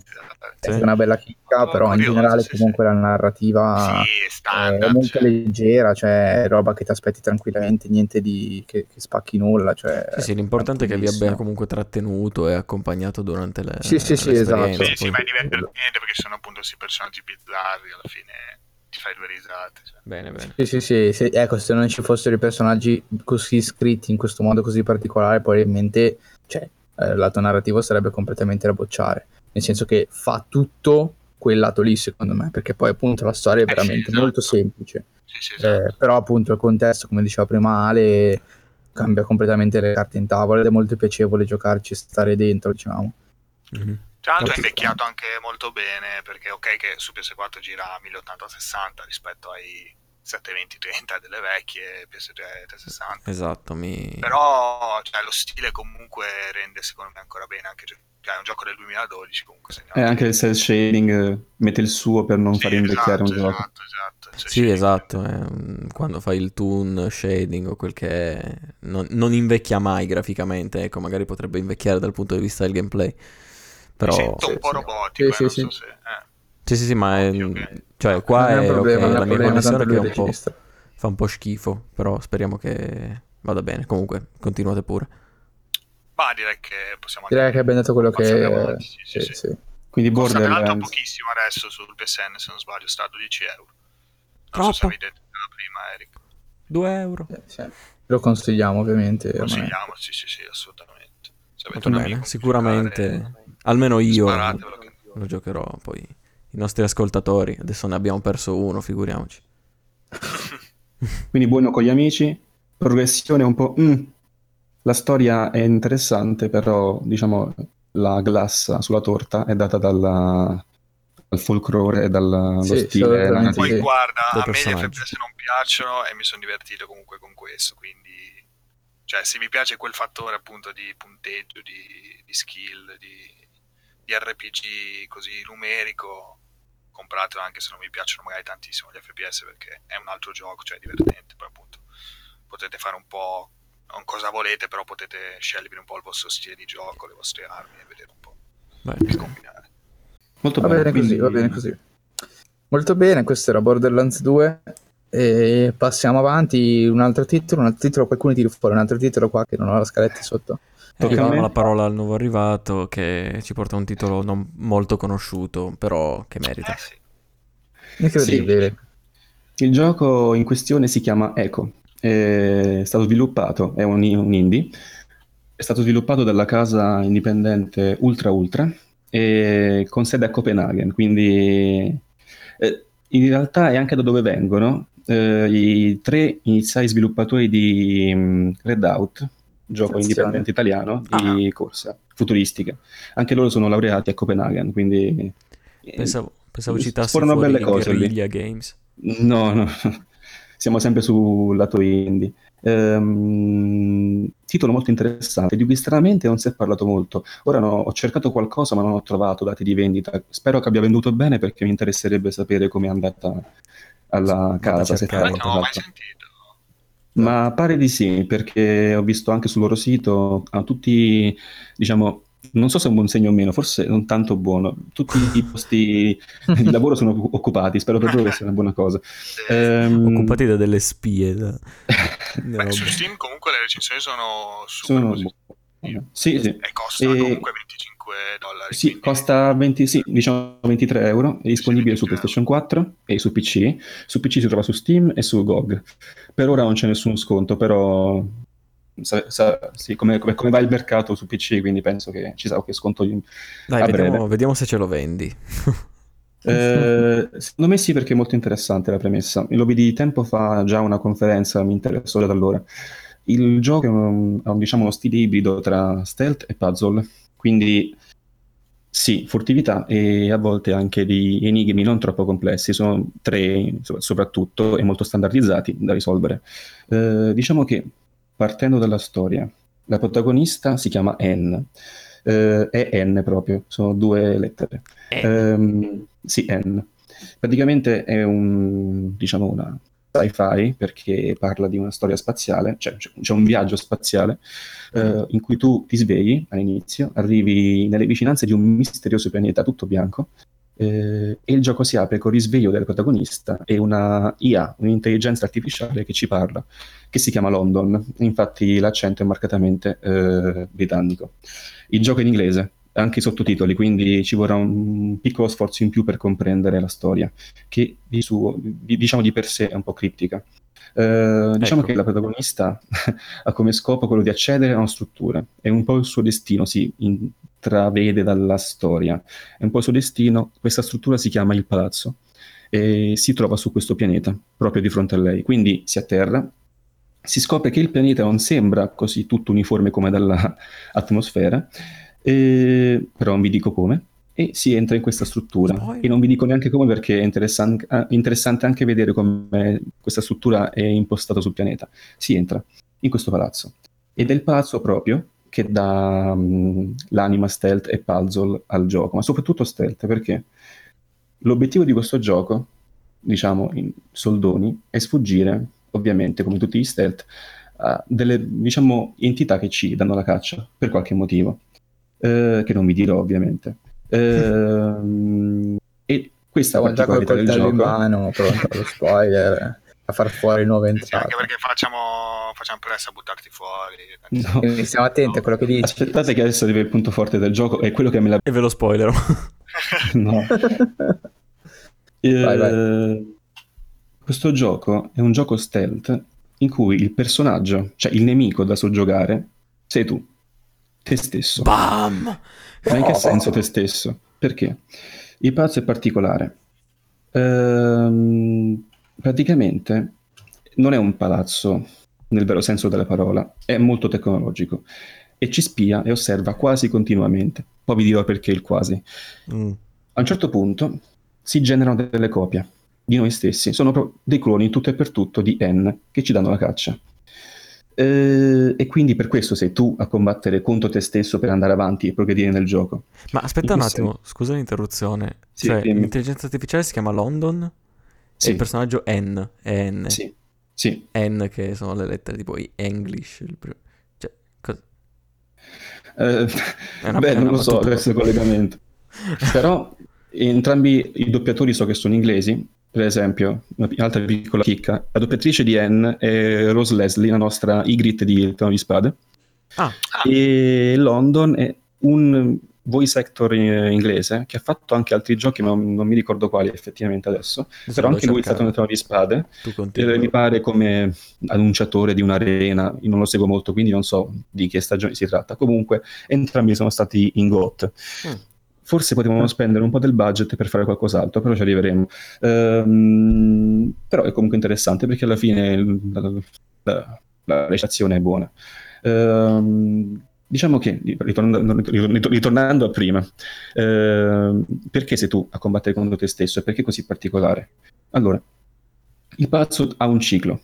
stata una bella chicca, però curioso, in generale sì, comunque sì. la narrativa sì, è molto cioè. leggera, cioè roba che ti aspetti tranquillamente, niente di che, che spacchi nulla. Cioè, sì, sì, l'importante è che vi abbia comunque trattenuto e accompagnato durante le Sì, sì, sì, esatto. Sì, sì, ma è divertente perché sono appunto questi personaggi bizzarri alla fine fai due risate. Cioè. Bene, bene. Sì, sì, sì, sì, Ecco, se non ci fossero i personaggi così scritti in questo modo così particolare, probabilmente cioè, eh, lato narrativo sarebbe completamente da bocciare. Nel senso che fa tutto quel lato lì, secondo me, perché poi appunto la storia è veramente eh sì, esatto. molto semplice. Sì, sì, esatto. eh, però appunto il contesto, come diceva prima Ale, cambia completamente le carte in tavola ed è molto piacevole giocarci e stare dentro, diciamo. Mm-hmm. Tra l'altro è invecchiato anche molto bene perché ok che su PS4 gira a 1080-60 rispetto ai 720-30 delle vecchie PS3 360. Esatto, mi... Però cioè, lo stile comunque rende secondo me ancora bene anche cioè, è un gioco del 2012 comunque. E eh, anche il cell shading eh, mette il suo per non sì, far invecchiare esatto, un gioco. Esatto, esatto. Cioè, sì, esatto. Eh, quando fai il toon shading o quel che è, non, non invecchia mai graficamente. Ecco, magari potrebbe invecchiare dal punto di vista del gameplay. Però... Mi sento un po' robotico, sì, eh, sì, sì. So se, eh. sì, sì, sì, ma è, okay. cioè, qua è, è problema, okay, la mia connessione che un po', fa un po' schifo, però speriamo che vada bene. Comunque, continuate pure. Ma direi che possiamo Direi che abbiamo detto quello che... È... Sì, sì, sì, sì. Quindi Borderlands... Costa pochissimo adesso sul PSN, se non sbaglio, sta a 12 euro. Non Troppo. so se avevi detto prima, Eric. 2 euro. Eh, sì. Lo consigliamo, ovviamente. Consigliamo, sì, sì, sì, assolutamente. Se avete un bene, sicuramente... Giocare Almeno io lo giocherò, poi i nostri ascoltatori, adesso ne abbiamo perso uno, figuriamoci. Quindi buono con gli amici, progressione un po'... Mm. La storia è interessante, però diciamo la glassa sulla torta è data dalla, dal folklore e dallo sì, stile. Poi sì. guarda, a me gli FPS non piacciono e mi sono divertito comunque con questo, quindi cioè se vi piace quel fattore appunto di punteggio, di, di skill, di di RPG così numerico compratelo anche se non vi piacciono magari tantissimo gli FPS perché è un altro gioco, cioè divertente, poi appunto potete fare un po' non cosa volete, però potete scegliere un po' il vostro stile di gioco, le vostre armi e vedere un po' Beh. che combinare. Molto va bene, bene così, va bene così. Molto bene, questo era Borderlands 2 e passiamo avanti, un altro titolo, un altro titolo, qualcuno tira fuori un altro titolo qua che non ho la scaletta sotto. Diamo la parola al nuovo arrivato che ci porta un titolo non molto conosciuto, però che merita. Eh sì. Incredibile. Sì. Il gioco in questione si chiama Echo, è stato sviluppato, è un, un indie, è stato sviluppato dalla casa indipendente Ultra Ultra e con sede a Copenaghen, quindi eh, in realtà è anche da dove vengono eh, i tre iniziali sviluppatori di um, Redout, gioco indipendente italiano di ah. corsa futuristica. Anche loro sono laureati a Copenaghen, quindi... Pensavo, pensavo citassi fuori belle cose Guerrilla Games. No, no, siamo sempre sul lato indie. Ehm, titolo molto interessante, di cui stranamente non si è parlato molto. Ora no, ho cercato qualcosa ma non ho trovato dati di vendita. Spero che abbia venduto bene perché mi interesserebbe sapere come è andata alla casa. Se non ho mai sentito. Ma pare di sì, perché ho visto anche sul loro sito a tutti, diciamo, non so se è un buon segno o meno, forse non tanto buono. Tutti i posti di lavoro sono occupati, spero per loro che sia una buona cosa. Ehm... Occupati da delle spie. Da... Beh, su Steam comunque le recensioni sono super sono... Sì, sì. E costa e... comunque 25 dollari. Sì, quindi... costa 20, sì, diciamo 23 euro, è disponibile su PlayStation 4 e su PC. Su PC si trova su Steam e su GOG. Per ora non c'è nessun sconto, però sa, sa, sì, come, come, come, va il mercato su PC, quindi penso che ci sarà qualche sconto in, Dai, vediamo, vediamo, se ce lo vendi. eh, secondo me sì, perché è molto interessante la premessa. Lo vidi tempo fa già una conferenza, mi interessò da allora. Il gioco un, diciamo, uno stile ibrido tra stealth e puzzle, quindi sì, furtività e a volte anche di enigmi non troppo complessi, sono tre soprattutto e molto standardizzati da risolvere. Eh, diciamo che partendo dalla storia, la protagonista si chiama N, eh, è N proprio, sono due lettere. Eh, sì, N. Praticamente è un, diciamo, una sci-fi perché parla di una storia spaziale, cioè c'è un viaggio spaziale eh, in cui tu ti svegli all'inizio, arrivi nelle vicinanze di un misterioso pianeta tutto bianco eh, e il gioco si apre con il risveglio del protagonista e una IA, un'intelligenza artificiale che ci parla, che si chiama London, infatti l'accento è marcatamente eh, britannico. Il gioco è in inglese, anche i sottotitoli, quindi ci vorrà un piccolo sforzo in più per comprendere la storia, che di, suo, di, diciamo di per sé è un po' criptica. Uh, diciamo ecco. che la protagonista ha come scopo quello di accedere a una struttura, è un po' il suo destino, si intravede dalla storia, è un po' il suo destino, questa struttura si chiama il palazzo e si trova su questo pianeta, proprio di fronte a lei, quindi si atterra, si scopre che il pianeta non sembra così tutto uniforme come dall'atmosfera, eh, però non vi dico come, e si entra in questa struttura. Poi... E non vi dico neanche come perché è interessante, ah, interessante anche vedere come questa struttura è impostata sul pianeta. Si entra in questo palazzo. Ed è il palazzo proprio che dà um, l'anima stealth e puzzle al gioco, ma soprattutto stealth perché l'obiettivo di questo gioco, diciamo in soldoni, è sfuggire, ovviamente come tutti gli stealth, a delle diciamo, entità che ci danno la caccia per qualche motivo eh, che non vi dirò ovviamente. Eh, e questa Stavo già col coltello in mano, pronto allo spoiler, a far fuori nuove entrate. Anche perché facciamo, facciamo presto a buttarti fuori. No. Stiamo attenti no. a quello che dici. Aspettate che adesso arriva il punto forte del gioco, è quello che me la... E ve lo spoilerò. no. vai, vai. Eh, questo gioco è un gioco stealth in cui il personaggio, cioè il nemico da soggiogare, sei tu te stesso. Bam! Ma in che senso te stesso? Perché? Il palazzo è particolare. Ehm, praticamente non è un palazzo nel vero senso della parola, è molto tecnologico e ci spia e osserva quasi continuamente. Poi vi dirò perché il quasi. Mm. A un certo punto si generano delle copie di noi stessi, sono dei cloni tutto e per tutto di N che ci danno la caccia. Eh, e quindi per questo sei tu a combattere contro te stesso per andare avanti e progredire nel gioco. Ma aspetta un attimo, scusa l'interruzione. Sì, cioè, dimmi. l'intelligenza artificiale si chiama London sì. e il personaggio N è N. Sì. sì. N che sono le lettere tipo English. Pr- cioè, cosa? Eh, una, beh, non lo so adesso il collegamento. Però entrambi i doppiatori so che sono inglesi per esempio, un'altra piccola chicca, la doppiatrice di N è Rose Leslie, la nostra Ygritte di Trono di Spade. Ah. E London è un voice actor inglese che ha fatto anche altri giochi, ma non mi ricordo quali effettivamente adesso. Sì, però anche lui è stato nel Trono di Spade. Eh, mi pare come annunciatore di un'arena, io non lo seguo molto, quindi non so di che stagione si tratta. Comunque, entrambi sono stati in GOT. Mm forse potevamo spendere un po' del budget per fare qualcos'altro, però ci arriveremo. Um, però è comunque interessante perché alla fine la, la, la recitazione è buona. Um, diciamo che, ritornando, ritornando a prima, uh, perché sei tu a combattere contro te stesso e perché così particolare? Allora, il palazzo ha un ciclo,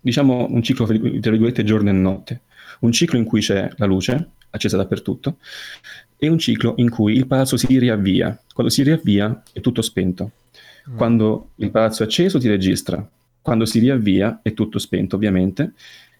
diciamo un ciclo tra virgolette giorno e notte, un ciclo in cui c'è la luce accesa dappertutto è un ciclo in cui il palazzo si riavvia. Quando si riavvia è tutto spento. Mm. Quando il palazzo è acceso ti registra. Quando si riavvia è tutto spento, ovviamente,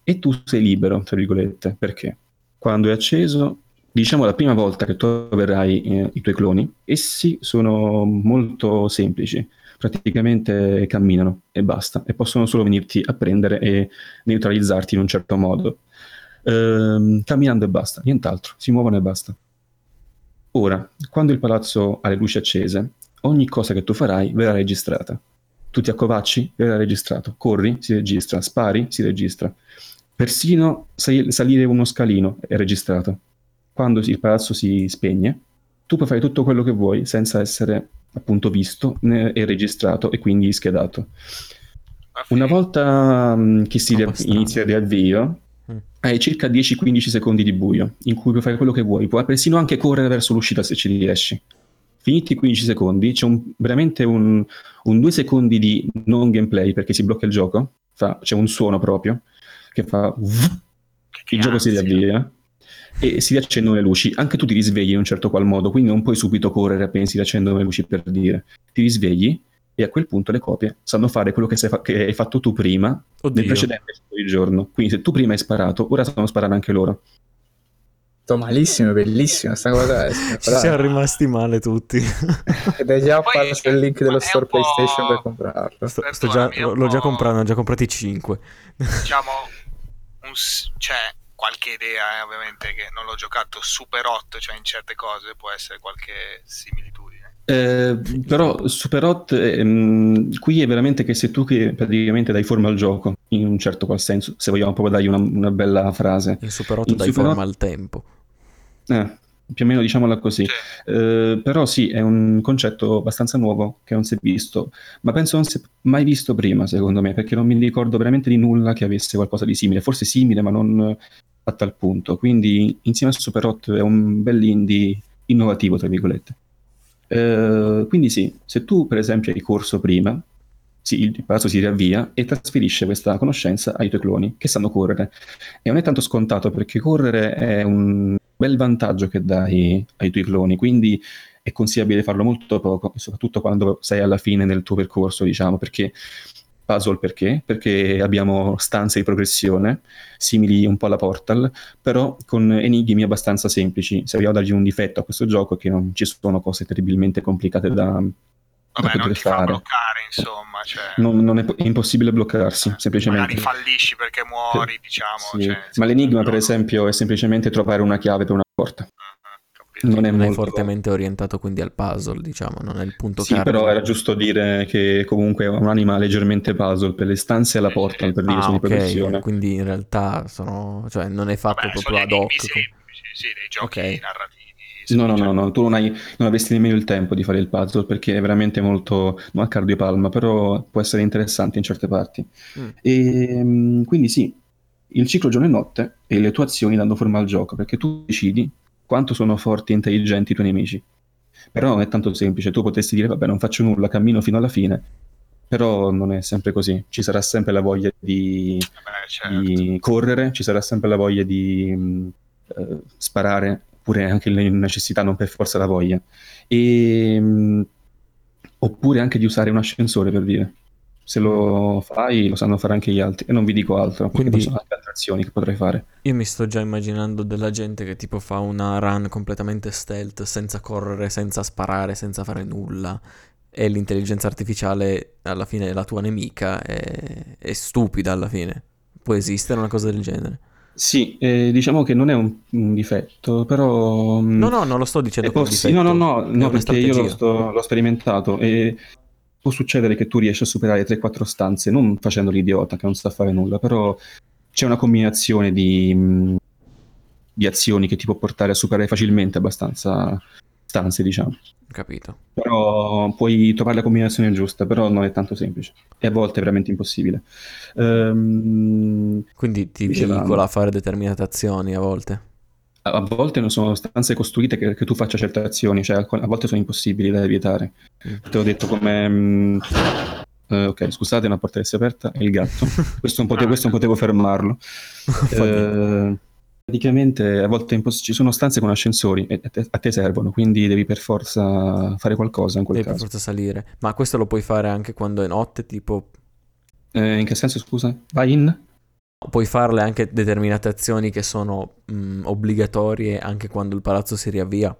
e tu sei libero, tra virgolette. Perché? Quando è acceso, diciamo la prima volta che tu avrai eh, i tuoi cloni, essi sono molto semplici. Praticamente camminano e basta, e possono solo venirti a prendere e neutralizzarti in un certo modo. Ehm, camminando e basta, nient'altro, si muovono e basta. Ora, quando il palazzo ha le luci accese, ogni cosa che tu farai verrà registrata. Tu ti accovacci, verrà registrato. Corri, si registra. Spari, si registra. Persino salire uno scalino è registrato. Quando il palazzo si spegne, tu puoi fare tutto quello che vuoi senza essere appunto visto e registrato e quindi schedato. Una volta che si inizia il riavvio. Hai circa 10-15 secondi di buio in cui puoi fare quello che vuoi, puoi persino anche correre verso l'uscita se ci riesci. Finiti i 15 secondi, c'è un, veramente un, un 2 secondi di non gameplay perché si blocca il gioco, fa, c'è un suono proprio che fa... Che il gioco si riavvia e si riaccendono le luci. Anche tu ti risvegli in un certo qual modo, quindi non puoi subito correre appena si riaccendono le luci per dire. Ti risvegli e a quel punto le copie sanno fare quello che, fa- che hai fatto tu prima Oddio. nel precedente giorno. Quindi se tu prima hai sparato, ora sanno sparare anche loro. Sto malissimo, bellissimo sta cosa. È Ci siamo rimasti male tutti. Ed è già apparso il link dello store PlayStation per comprarlo. Sto, sto già, l'ho già comprato, ne ho già comprati 5. Diciamo, un, cioè, qualche idea, eh, ovviamente, che non l'ho giocato super hot, cioè in certe cose può essere qualche similitudine. Eh, però Super Hot ehm, qui è veramente che sei tu che praticamente dai forma al gioco in un certo qual senso se vogliamo proprio dargli una, una bella frase il Super Hot dai Super forma Hot... al tempo eh, più o meno diciamola così sì. eh, però sì è un concetto abbastanza nuovo che non si è visto ma penso non si è mai visto prima secondo me perché non mi ricordo veramente di nulla che avesse qualcosa di simile forse simile ma non a tal punto. Quindi insieme a Super Hot è un bel indie innovativo, tra virgolette. Eh, quindi sì, se tu per esempio hai corso prima, sì, il palazzo si riavvia e trasferisce questa conoscenza ai tuoi cloni che sanno correre. E non è tanto scontato perché correre è un bel vantaggio che dai ai tuoi cloni, quindi è consigliabile farlo molto poco, soprattutto quando sei alla fine del tuo percorso, diciamo, perché puzzle perché? Perché abbiamo stanze di progressione, simili un po' alla Portal, però con enigmi abbastanza semplici. Se vogliamo dargli un difetto a questo gioco è che non ci sono cose terribilmente complicate da, Vabbè, non ti fare. fa bloccare, insomma. Cioè... Non, non, è, impossibile bloccarsi, semplicemente. Magari fallisci perché muori, diciamo. Sì. Cioè, Ma l'enigma, per esempio, è semplicemente trovare una chiave per una porta. Uh-huh non è, non molto... è fortemente orientato quindi al puzzle, diciamo, non è il punto Sì, però era giusto dire che comunque è un'anima leggermente puzzle per le stanze e la porta, per dire ah, sono okay. di Quindi in realtà sono... cioè non è fatto Vabbè, proprio ad hoc. Semplici, sì, dei giochi okay. narrativi. No, no, no, no, tu non, hai, non avresti nemmeno il tempo di fare il puzzle perché è veramente molto, non a cardiopalma, però può essere interessante in certe parti. Mm. E, ehm, quindi sì, il ciclo giorno e notte e le tue azioni danno forma al gioco perché tu decidi quanto sono forti e intelligenti i tuoi nemici. Però non è tanto semplice, tu potresti dire vabbè non faccio nulla, cammino fino alla fine, però non è sempre così, ci sarà sempre la voglia di, Beh, certo. di correre, ci sarà sempre la voglia di uh, sparare, oppure anche la necessità, non per forza la voglia, e, mh, oppure anche di usare un ascensore per dire se lo fai lo sanno fare anche gli altri e non vi dico altro quindi sono anche altre azioni che potrei fare. io mi sto già immaginando della gente che tipo fa una run completamente stealth senza correre senza sparare senza fare nulla e l'intelligenza artificiale alla fine è la tua nemica è, è stupida alla fine. Può esistere una cosa del genere? Sì, eh, diciamo che non è un, un difetto, però... Mm, no, no, non lo sto dicendo possi- No, no, no, no perché io l'ho, sto, l'ho sperimentato e può succedere che tu riesci a superare 3-4 stanze non facendo l'idiota che non sa fare nulla, però c'è una combinazione di, mm, di azioni che ti può portare a superare facilmente abbastanza stanze, diciamo. Capito. Però puoi trovare la combinazione giusta, però non è tanto semplice. E a volte è veramente impossibile. Um, Quindi ti vicola a fare determinate azioni a volte? A volte non sono stanze costruite che, che, tu faccia certe azioni, cioè a volte sono impossibili da evitare. Mm. Te l'ho detto come... Uh, ok, scusate, una porta si è aperta, è il gatto. Questo non potevo, questo non potevo fermarlo. uh, praticamente a volte imposs- ci sono stanze con ascensori e a te, a te, servono, quindi devi per forza fare qualcosa in quel devi caso. per forza salire. Ma questo lo puoi fare anche quando è notte, tipo... Eh, in che senso, scusa? Vai in? Puoi farle anche determinate azioni che sono mh, mm, obbligatorie anche quando il palazzo si riavvia?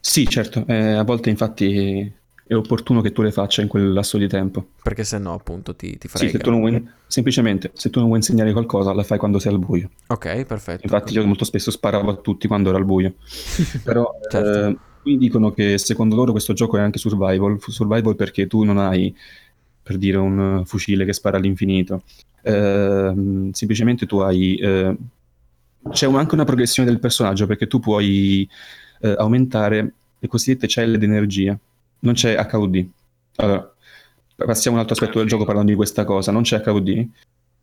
Sì, certo. Eh, a volte infatti è opportuno che tu le faccia in quel lasso di tempo. Perché se no, appunto, ti, ti frega. Sì, se tu non vuoi, semplicemente, se tu non vuoi insegnare qualcosa, la fai quando sei al buio. Ok, perfetto. Infatti io molto spesso sparavo a tutti quando ero al buio. Però certo. eh, qui dicono che secondo loro questo gioco è anche survival. Survival perché tu non hai, per dire, un fucile che spara all'infinito. Eh, semplicemente tu hai... Eh, c'è anche una progressione del personaggio perché tu puoi eh, aumentare le cosiddette celle d'energia non c'è HUD. Allora, passiamo a un altro aspetto del gioco parlando di questa cosa. Non c'è HUD,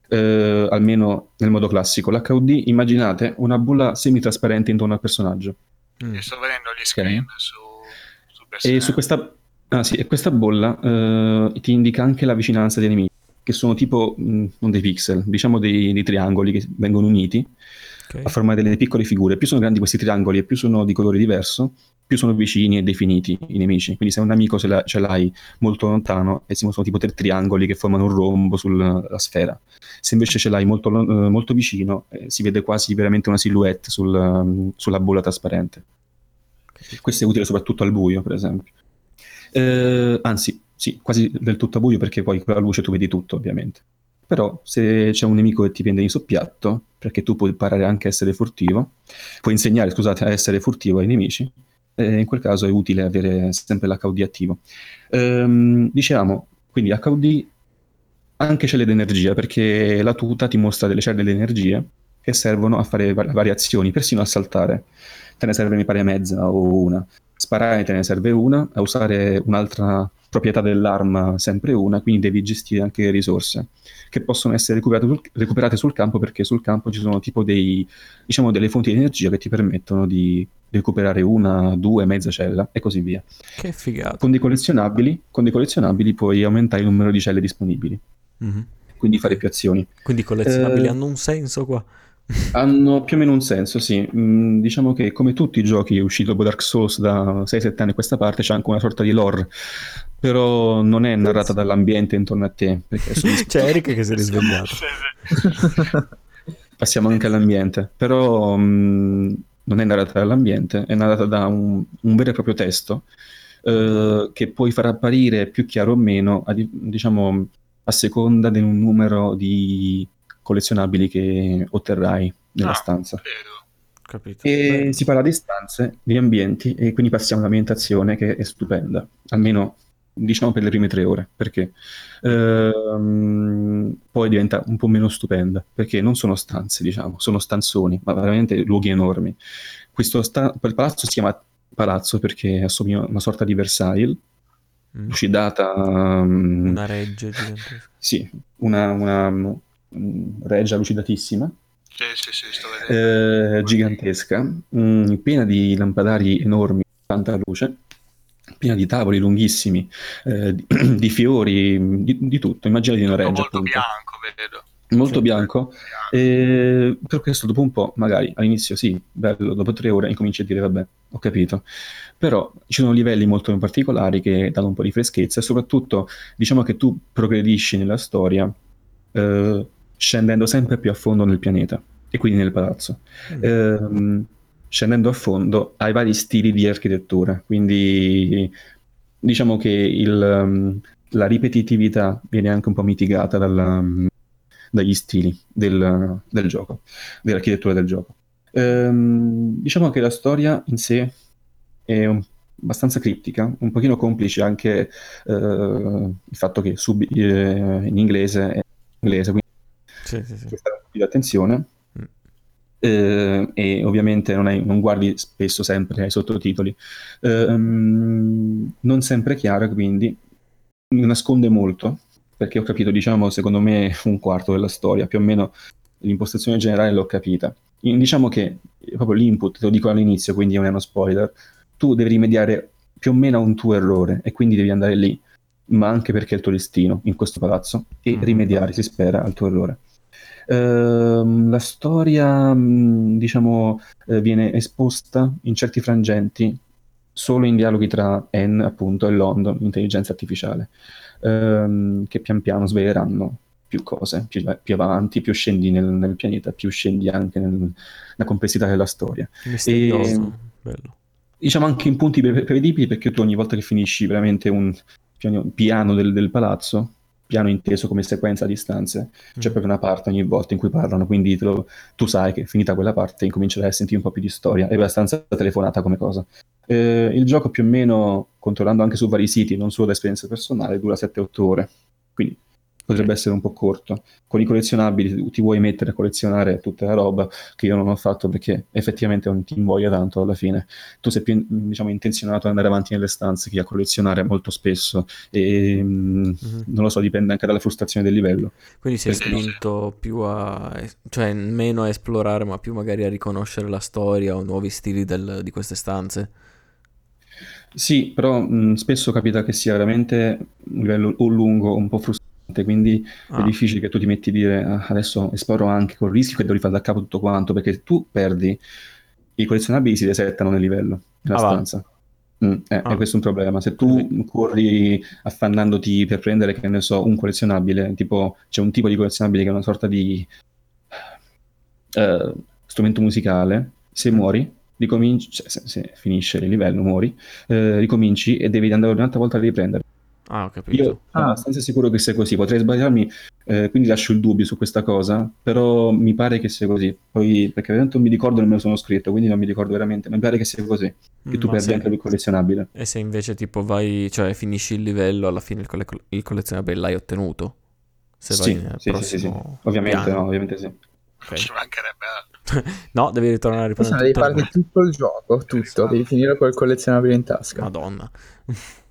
eh, almeno nel modo classico. L'HUD, immaginate una bolla semitrasparente intorno al personaggio. Mm. Sto vedendo gli screen okay. su, su E su questa, ah, sì, e questa bolla eh, ti indica anche la vicinanza dei nemici, che sono tipo, mh, mm, non dei pixel, diciamo dei, dei triangoli che vengono uniti okay. a formare delle piccole figure. Più sono grandi questi triangoli e più sono di colore diverso, più sono vicini e definiti i nemici. Quindi se un amico ce, l'ha, ce l'hai molto lontano, e sono tipo tre triangoli che formano un rombo sulla sfera. Se invece ce l'hai molto, uh, molto vicino, eh, si vede quasi veramente una silhouette sul, um, sulla bolla trasparente. Questo è utile soprattutto al buio, per esempio. Eh, anzi, sì, quasi del tutto a buio perché poi con la luce tu vedi tutto, ovviamente. Però se c'è un nemico che ti prende in soppiatto, perché tu puoi imparare anche a essere furtivo, puoi insegnare, scusate, a essere furtivo ai nemici, eh, in quel caso è utile avere sempre l'HUD attivo. Ehm, diciamo, quindi HUD anche celle d'energia, perché la tuta ti mostra delle celle d'energia che servono a fare variazioni, persino a saltare. Te ne serve mi pare mezza o una. Sparare te ne serve una, a usare un'altra proprietà dell'arma sempre una, quindi devi gestire anche le risorse che possono essere recuperate sul, recuperate sul campo perché sul campo ci sono tipo dei, diciamo, delle fonti di energia che ti permettono di recuperare una, due, mezza cella e così via. Che figata. Con dei collezionabili, con dei collezionabili puoi aumentare il numero di celle disponibili. Mm-hmm. Quindi fare più azioni. Quindi i collezionabili eh, hanno un senso qua? Hanno più o meno un senso, sì. Mm, diciamo che come tutti i giochi è uscito dopo Dark Souls da 6-7 anni a questa parte, c'è anche una sorta di lore, però non è narrata dall'ambiente intorno a te. c'è Eric che si è risvegliato. Passiamo anche all'ambiente, però mm, non è narrata dall'ambiente, è narrata da un, un vero e proprio testo eh, che puoi far apparire più chiaro o meno, a, diciamo, a seconda di un numero di collezionabili che otterrai nella ah, stanza. E si parla di stanze, di ambienti, e quindi passiamo all'ambientazione che è stupenda, almeno diciamo per le prime tre ore, perché ehm, poi diventa un po' meno stupenda, perché non sono stanze, diciamo, sono stanzoni, ma veramente luoghi enormi. Questo sta- quel palazzo si chiama palazzo perché assomiglia a una sorta di Versailles, mm. lucidata... Um, una reggia gigantesca. Sì, una, una, Mm, reggia lucidatissima. Sì, sì, sì, sto vedendo. Eh, gigantesca, mh, mm, piena di lampadari enormi, tanta luce, piena di tavoli lunghissimi, eh, di, di, fiori, di, di, tutto. Immaginate una reggia. Molto appunto. bianco, vedo. Molto bianco, eh, per questo dopo un po', magari all'inizio sì, bello, dopo tre ore incominci a dire vabbè, ho capito, però ci sono livelli molto particolari che danno un po' di freschezza e soprattutto diciamo che tu progredisci nella storia eh, scendendo sempre più a fondo nel pianeta e quindi nel palazzo. Mm. Eh, scendendo a fondo hai vari stili di architettura, quindi diciamo che il, um, la ripetitività viene anche un po' mitigata dalla, um, dagli stili del, del, gioco, dell'architettura del gioco. Ehm, diciamo che la storia in sé è un, abbastanza criptica, un pochino complice anche eh, il fatto che sub, eh, in inglese è inglese, quindi sì, sì, sì. po' di attenzione. Mm. Eh, e ovviamente non, hai, non, guardi spesso sempre ai sottotitoli. Eh, non sempre chiaro, quindi nasconde molto, perché ho capito, diciamo, secondo me un quarto della storia, più o meno l'impostazione generale l'ho capita. Diciamo che proprio l'input, te lo dico all'inizio, quindi non è uno spoiler, tu devi rimediare più o meno a un tuo errore e quindi devi andare lì ma anche perché è il tuo destino in questo palazzo e mm. rimediare, si spera, al tuo errore. Uh, la storia, mm, diciamo, uh, viene esposta in certi frangenti solo in dialoghi tra N, appunto, e London, l'intelligenza artificiale, uh, che pian piano sveleranno più cose, più, più avanti, più scendi nel, nel, pianeta, più scendi anche nel, nella complessità della storia. Misterioso, e, diciamo anche in punti pre- prevedibili perché tu ogni volta che finisci veramente un piano del, del palazzo, piano inteso come sequenza di stanze, c'è mm. proprio una parte ogni volta in cui parlano, quindi lo, tu sai che finita quella parte incomincerai a sentire un po' più di storia, è abbastanza telefonata come cosa. Eh, il gioco più o meno, controllando anche su vari siti, non solo da esperienza personale, dura 7-8 ore, quindi potrebbe essere un po' corto. Con i collezionabili ti vuoi mettere a collezionare tutta la roba che io non ho fatto perché effettivamente non ti invoglia tanto alla fine. Tu sei più diciamo, intenzionato ad andare avanti nelle stanze che a collezionare molto spesso e mm-hmm. non lo so, dipende anche dalla frustrazione del livello. Quindi sei perché... spinto più a, cioè meno a esplorare ma più magari a riconoscere la storia o nuovi stili del, di queste stanze? Sì, però mh, spesso capita che sia veramente un livello o lungo o un po' frustrante quindi ah. è difficile che tu ti metti a dire ah, adesso esploro anche col rischio che devo rifare da capo tutto quanto, perché tu perdi, i collezionabili si resettano nel livello, nella ah, stanza. Mm, eh, ah. E questo è un problema. Se tu corri affannandoti per prendere, che ne so, un collezionabile, tipo c'è un tipo di collezionabile che è una sorta di uh, strumento musicale, se mm. muori, ricominci, cioè, se, se, finisce il livello, muori, uh, ricominci e devi andare un'altra volta a riprendere. Ah, ho capito. Io sono abbastanza sicuro che sia così, potrei sbagliarmi, eh, quindi lascio il dubbio su questa cosa, però mi pare che sia così. Poi, perché veramente non mi ricordo nemmeno sono scritto, quindi non mi ricordo veramente, ma mi pare che sia così, che tu Ma perdi se... anche il collezionabile. E se invece tipo vai, cioè finisci il livello, alla fine il, coll- il collezionabile l'hai ottenuto? Se vai sì, sì, sì, sì, Ovviamente no, ovviamente sì. Okay. Ci mancherebbe no, devi ritornare a riprendere. Devi fare tutto il gioco, tutto, devi finire col collezionabile in tasca. Madonna.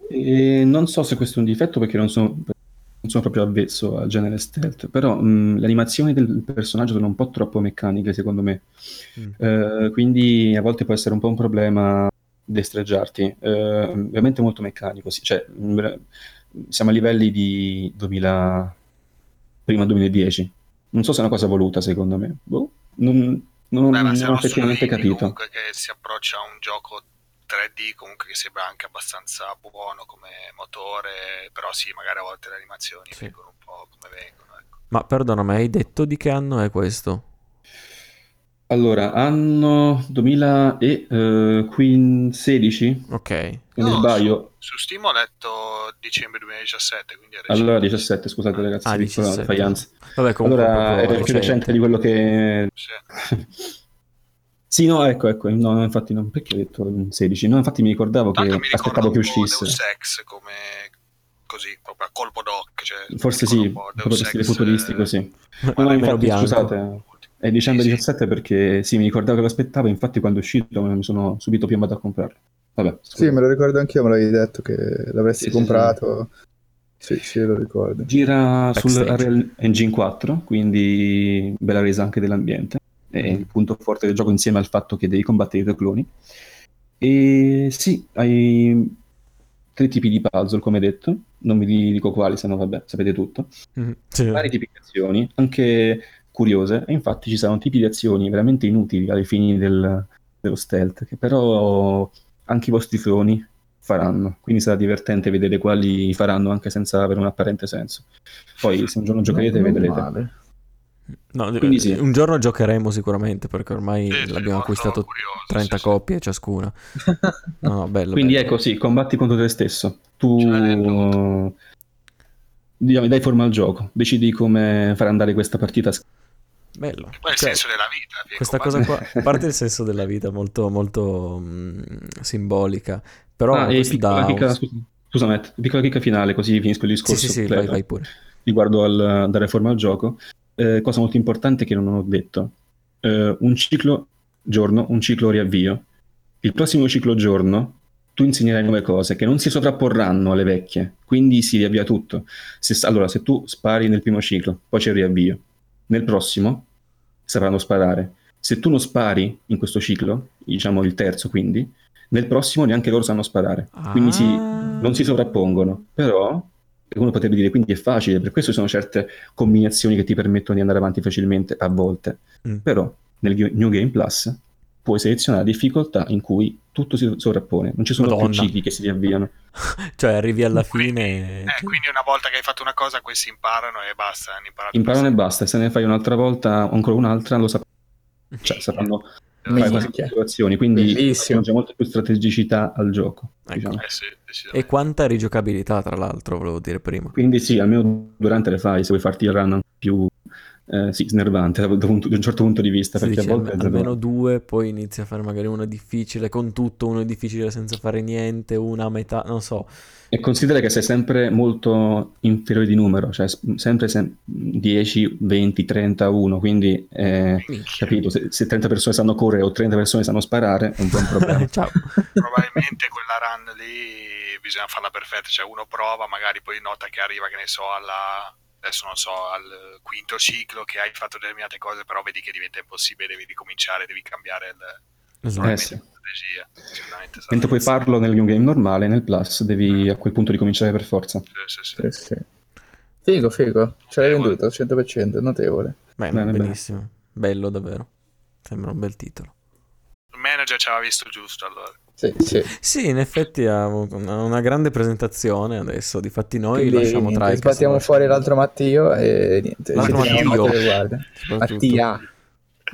E non so se questo è un difetto perché non sono, non sono proprio avvezzo al genere stealth, però mh, le animazioni del personaggio sono un po' troppo meccaniche secondo me, mm. eh, quindi a volte può essere un po' un problema destreggiarti, eh, veramente molto meccanico, sì. cioè, mh, siamo a livelli di 2000, prima 2010, non so se è una cosa voluta secondo me, boh, non, non, Beh, non ho effettivamente capito. Comunque che si approccia a un gioco 3D comunque che sembra anche abbastanza buono come motore, però sì, magari a volte le animazioni sì. vengono un po' come vengono. Ecco. Ma perdona, ma hai detto di che anno è questo? Allora, anno 2016? Ok. Non no, sbaglio. Su, su, Steam ho letto dicembre 2017, quindi è recente. Allora 17, scusate ragazzi, ah, piccola faglianza. Vabbè, comunque allora, era più recente di quello che... Sì. Sì, no, ecco, ecco, no, infatti non, perché ho detto 16? No, infatti mi ricordavo che mi aspettavo che uscisse. Sex come così, proprio a colpo d'occhio. Cioè, Forse sì, proprio stile futuristico, sì. No, no, infatti, scusate, è dicembre sì, 17 perché sì, mi ricordavo che lo aspettavo, infatti quando è uscito mi sono subito piombato a comprarlo. Vabbè, sì, me lo ricordo anch'io, me l'avevi detto che l'avresti sì, comprato. Sì, sì, sì, lo ricordo. Gira Backstage. sul Unreal Engine 4, quindi bella resa anche dell'ambiente è il punto forte del gioco insieme al fatto che devi combattere i tuoi cloni. E sì, hai tre tipi di puzzle, come detto, non vi dico quali, se no vabbè, sapete tutto. Mm, sì. Varie tipi di azioni, anche curiose, e infatti ci saranno tipi di azioni veramente inutili ai fini del, dello stealth, che però anche i vostri cloni faranno, quindi sarà divertente vedere quali faranno anche senza avere un apparente senso. Poi se un giorno giocherete no, vedrete. Male. No, Quindi sì. un giorno giocheremo sicuramente perché ormai sì, l'abbiamo acquistato curioso, 30 sì, coppie ciascuna. No, no, bello, Quindi bello. ecco, sì, combatti contro te stesso. Tu cioè, diciamo, dai forma al gioco, decidi come far andare questa partita. Bello. E poi il cioè, senso della vita. Questa cosa qua, a parte il senso della vita, molto, molto mh, mm, simbolica, però ah, e piccola chicca, scusa, scusa Matt, piccola chicca finale, così finisco il discorso. Sì, sì, sì vai, vai pure. Riguardo al dare forma al gioco eh, cosa molto importante che non ho detto, eh, un ciclo giorno, un ciclo riavvio. Il prossimo ciclo giorno tu insegnerai nuove cose che non si sovrapporranno alle vecchie, quindi si riavvia tutto. Se, allora, se tu spari nel primo ciclo, poi c'è il riavvio, nel prossimo sapranno sparare. Se tu non spari in questo ciclo, diciamo il terzo quindi, nel prossimo neanche loro sanno sparare. Ah. Quindi si, non si sovrappongono. Però uno potrebbe dire quindi è facile, per questo ci sono certe combinazioni che ti permettono di andare avanti facilmente a volte, mm. però nel New Game Plus puoi selezionare difficoltà in cui tutto si sovrappone, non ci sono Madonna. più cicli che si riavviano. cioè arrivi alla quindi, fine... Eh, quindi una volta che hai fatto una cosa questi imparano e basta. Imparano e basta, se ne fai un'altra volta, ancora un'altra, lo sapranno. Cioè, sapranno fai situazioni, quindi Bellissimo. c'è molta più strategicità al gioco. Ecco. diciamo. Eh sì, E quanta rigiocabilità, tra l'altro, volevo dire prima. Quindi sì, almeno durante le fai, se vuoi farti il run più eh, sì, snervante da, un, da un certo punto di vista, Si perché dice a volte... alme- almeno due, poi inizi a fare magari uno difficile con tutto, uno difficile senza fare niente, una a metà, non so. E considera che sei sempre molto inferiore di numero, cioè sempre sem- 10, 20, 30, 1, quindi eh, capito, se, se 30 persone sanno correre o 30 persone sanno sparare è un po' un problema. Ciao. Probabilmente quella run lì bisogna farla perfetta, cioè uno prova, magari poi nota che arriva, che ne so, alla adesso non so, al quinto ciclo che hai fatto determinate cose, però vedi che diventa impossibile, devi ricominciare, devi cambiare il, Esatto. Eh sì. la strategia. Mentre puoi farlo nel new game normale, nel plus devi a quel punto ricominciare per forza. Sì, sì, sì. Sì, sì. Figo, figo. Ce l'hai Notevole. venduto, 100%, notevole. Bene, Bene, bene. benissimo. Bello davvero. Sembra un bel titolo. Manager ci aveva visto giusto allora. Sì, sì. Sì, in effetti ha avuto una una grande presentazione adesso. Difatti noi Quindi, lasciamo niente, Tricast. sbattiamo fuori l'altro Mattio e niente. L'altro Mattio. soprattutto. Mattia.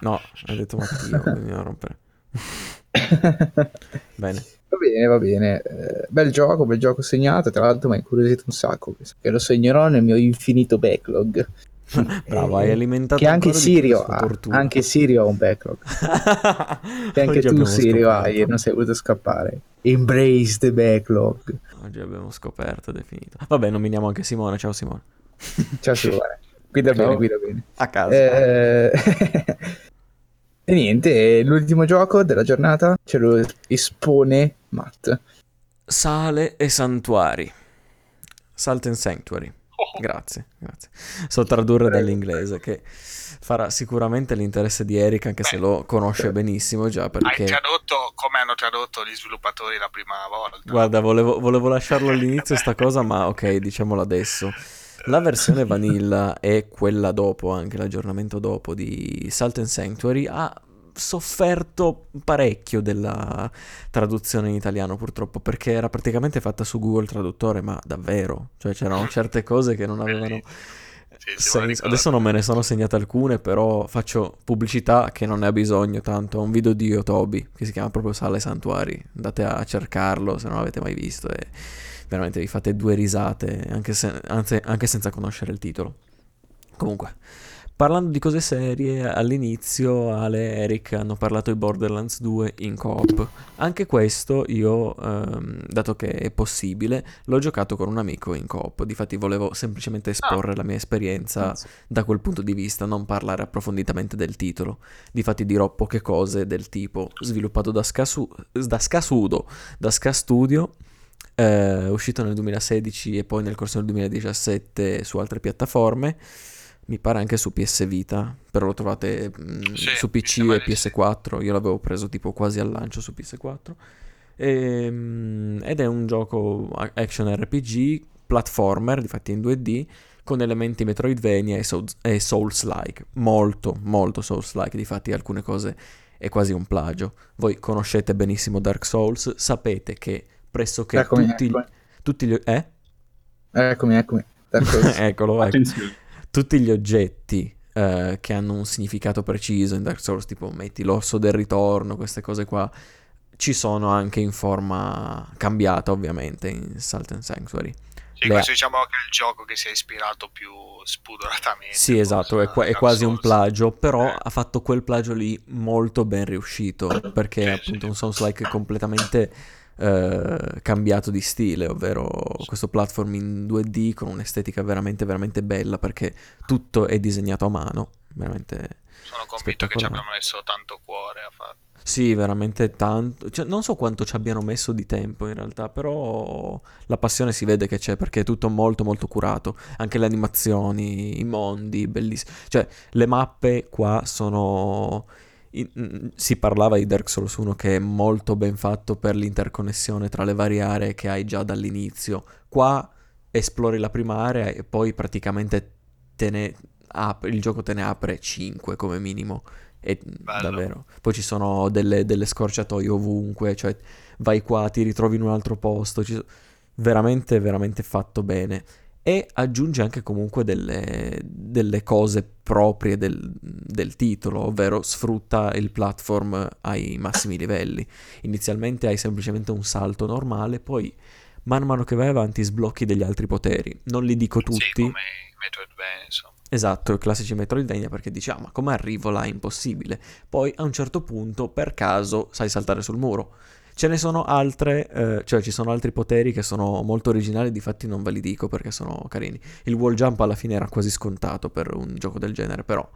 No, hai detto Mattio, non rompere. Bene. Va bene, va bene. Eh, bel gioco, bel gioco segnato. Tra l'altro mi ha incuriosito un sacco. Che lo segnerò nel mio infinito backlog. Bravo, hai alimentato Che anche Sirio ha. Anche Sirio ha un backlog. Che anche Oggi tu, Sirio, scoperto. hai. Non sei voluto scappare. Embrace the backlog. Oggi abbiamo scoperto, definito. Vabbè, nominiamo anche Simone. Ciao Simone. Ciao, Simone. Guida Ciao. bene, guida bene. A casa. Eh, e niente, l'ultimo gioco della giornata ce lo espone Matt. Sale e santuari. Salt and Sanctuary. Grazie, grazie. So tradurre Prego. dall'inglese che farà sicuramente l'interesse di Eric anche se Beh, lo conosce benissimo già Hai perché tradotto come hanno tradotto gli sviluppatori la prima volta. guarda volevo, volevo lasciarlo all'inizio sta cosa ma ok diciamolo adesso. La versione vanilla e quella dopo, anche l'aggiornamento dopo di Salt and Sanctuary ha sofferto parecchio della traduzione in italiano purtroppo perché era praticamente fatta su Google Traduttore ma davvero, cioè c'erano certe cose che non avevano ricordo. Adesso non me ne sono segnate alcune però faccio pubblicità che non ne ha bisogno tanto, un video di Yotobi che si chiama proprio Sale Santuari, andate a cercarlo se non l'avete mai visto e veramente vi fate due risate anche, se- anzi, anche senza conoscere il titolo. Comunque, parlando di cose serie, all'inizio Ale e Eric hanno parlato di Borderlands 2 in coop. Anche questo io, ehm, dato che è possibile, l'ho giocato con un amico in coop. Difatti volevo semplicemente esporre la mia esperienza da quel punto di vista, non parlare approfonditamente del titolo. Difatti dirò poche cose del tipo sviluppato da, Scasu- da Scasudo, da Ska Studio, eh, uscito nel 2016 e poi nel corso del 2017 su altre piattaforme. Mi pare anche su PS Vita, però lo trovate mm, Sì, su PC e di sì. PS4. Io l'avevo preso tipo quasi al lancio su PS4. Ehm, ed è un gioco action RPG, platformer, difatti in 2D, con elementi Metroidvania e, Souls- e Souls-like. Molto, molto Souls-like. Difatti alcune cose è quasi un plagio. Voi conoscete benissimo Dark Souls, sapete che pressoché Eccomi, tutti, eccomi. tutti gli... Eh? Eccomi, eccomi. Dark Souls. Eccolo, ecco Attenzione. Tutti gli oggetti eh, che hanno un significato preciso in Dark Souls, tipo metti l'orso del ritorno, queste cose qua, ci sono anche in forma cambiata ovviamente in Salt and Sanctuary. Sì, Le- questo diciamo che è il gioco che si è ispirato più spudoratamente. Sì, esatto, è, a è quasi un plagio, però Eh. ha fatto quel plagio lì molto ben riuscito, perché è Sì, appunto sì. un Souls-like completamente eh, cambiato di stile, ovvero questo platform in 2D con un'estetica veramente, veramente bella, perché tutto è disegnato a mano, veramente... Sono convinto che ci abbiamo messo tanto cuore a fare. Sì, veramente tanto. Cioè, non so quanto ci abbiano messo di tempo in realtà, però la passione si vede che c'è perché è tutto molto molto curato. Anche le animazioni, i mondi, bellissimi. Cioè, le mappe qua sono... in- mm, Si parlava di Dark Souls 1 che è molto ben fatto per l'interconnessione tra le varie aree che hai già dall'inizio. Qua esplori la prima area e poi praticamente te ne apre- il gioco te ne apre 5 come minimo. E davvero. Poi ci sono delle, delle scorciatoie ovunque, cioè vai qua, ti ritrovi in un altro posto. so- Veramente, veramente fatto bene. E aggiunge anche comunque delle, delle cose proprie del, del, titolo, ovvero sfrutta il platform ai massimi livelli. Inizialmente hai semplicemente un salto normale, poi man mano che vai avanti sblocchi degli altri poteri. Non li dico tutti. Sì, come Metroidvania, insomma. Esatto, i classici Metroidvania perché dici, ah ma come arrivo là? È impossibile. Poi a un certo punto, per caso, sai saltare sul muro Ce ne sono altre, eh, cioè ci sono altri poteri che sono molto originali, difatti non ve li dico perché sono carini. Il wall jump alla fine era quasi scontato per un gioco del genere, però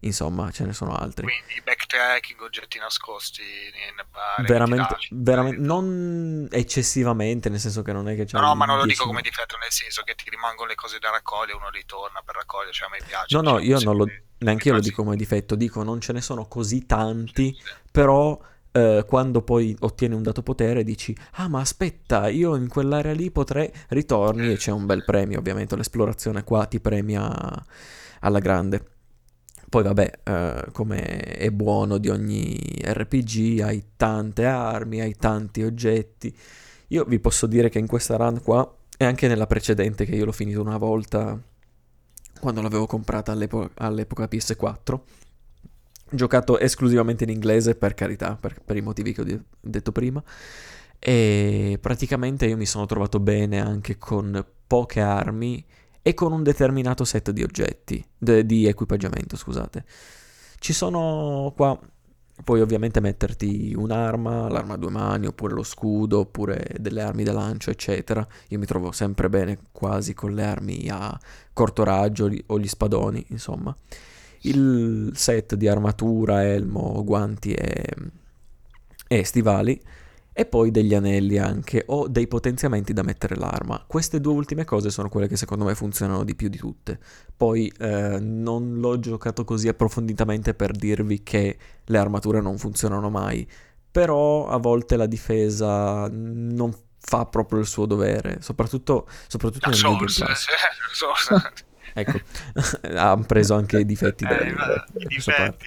insomma ce ne sono altri. Quindi backtracking, oggetti nascosti bar, veramente, veramente non eccessivamente, nel senso che non è che c'è No, no, ma non lo dico come difetto, nel senso che ti rimangono le cose da raccogliere, uno ritorna per raccogliere, cioè a me piace. No, no, io non lo neanche io lo dico come difetto, dico non ce ne sono così tanti, però eh, quando poi ottieni un dato potere dici ah ma aspetta io in quell'area lì potrei ritorni e c'è un bel premio ovviamente l'esplorazione qua ti premia alla grande. Poi vabbè eh, come è buono di ogni RPG hai tante armi hai tanti oggetti. Io vi posso dire che in questa run qua e anche nella precedente che io l'ho finito una volta quando l'avevo comprata all'epo- all'epoca PS4 giocato esclusivamente in inglese per carità, per, per i motivi che ho detto prima. E praticamente io mi sono trovato bene anche con poche armi e con un determinato set di oggetti, de, di equipaggiamento, scusate. Ci sono qua, puoi ovviamente metterti un'arma, l'arma a due mani, oppure lo scudo, oppure delle armi da lancio, eccetera. Io mi trovo sempre bene quasi con le armi a corto raggio o gli spadoni, insomma il set di armatura, elmo, guanti e, e stivali e poi degli anelli anche o dei potenziamenti da mettere l'arma. Queste due ultime cose sono quelle che secondo me funzionano di più di tutte. Poi eh, non l'ho giocato così approfonditamente per dirvi che le armature non funzionano mai, però a volte la difesa non fa proprio il suo dovere, soprattutto, soprattutto nel medium class. Ecco, hanno preso anche i difetti eh, della, I difetti.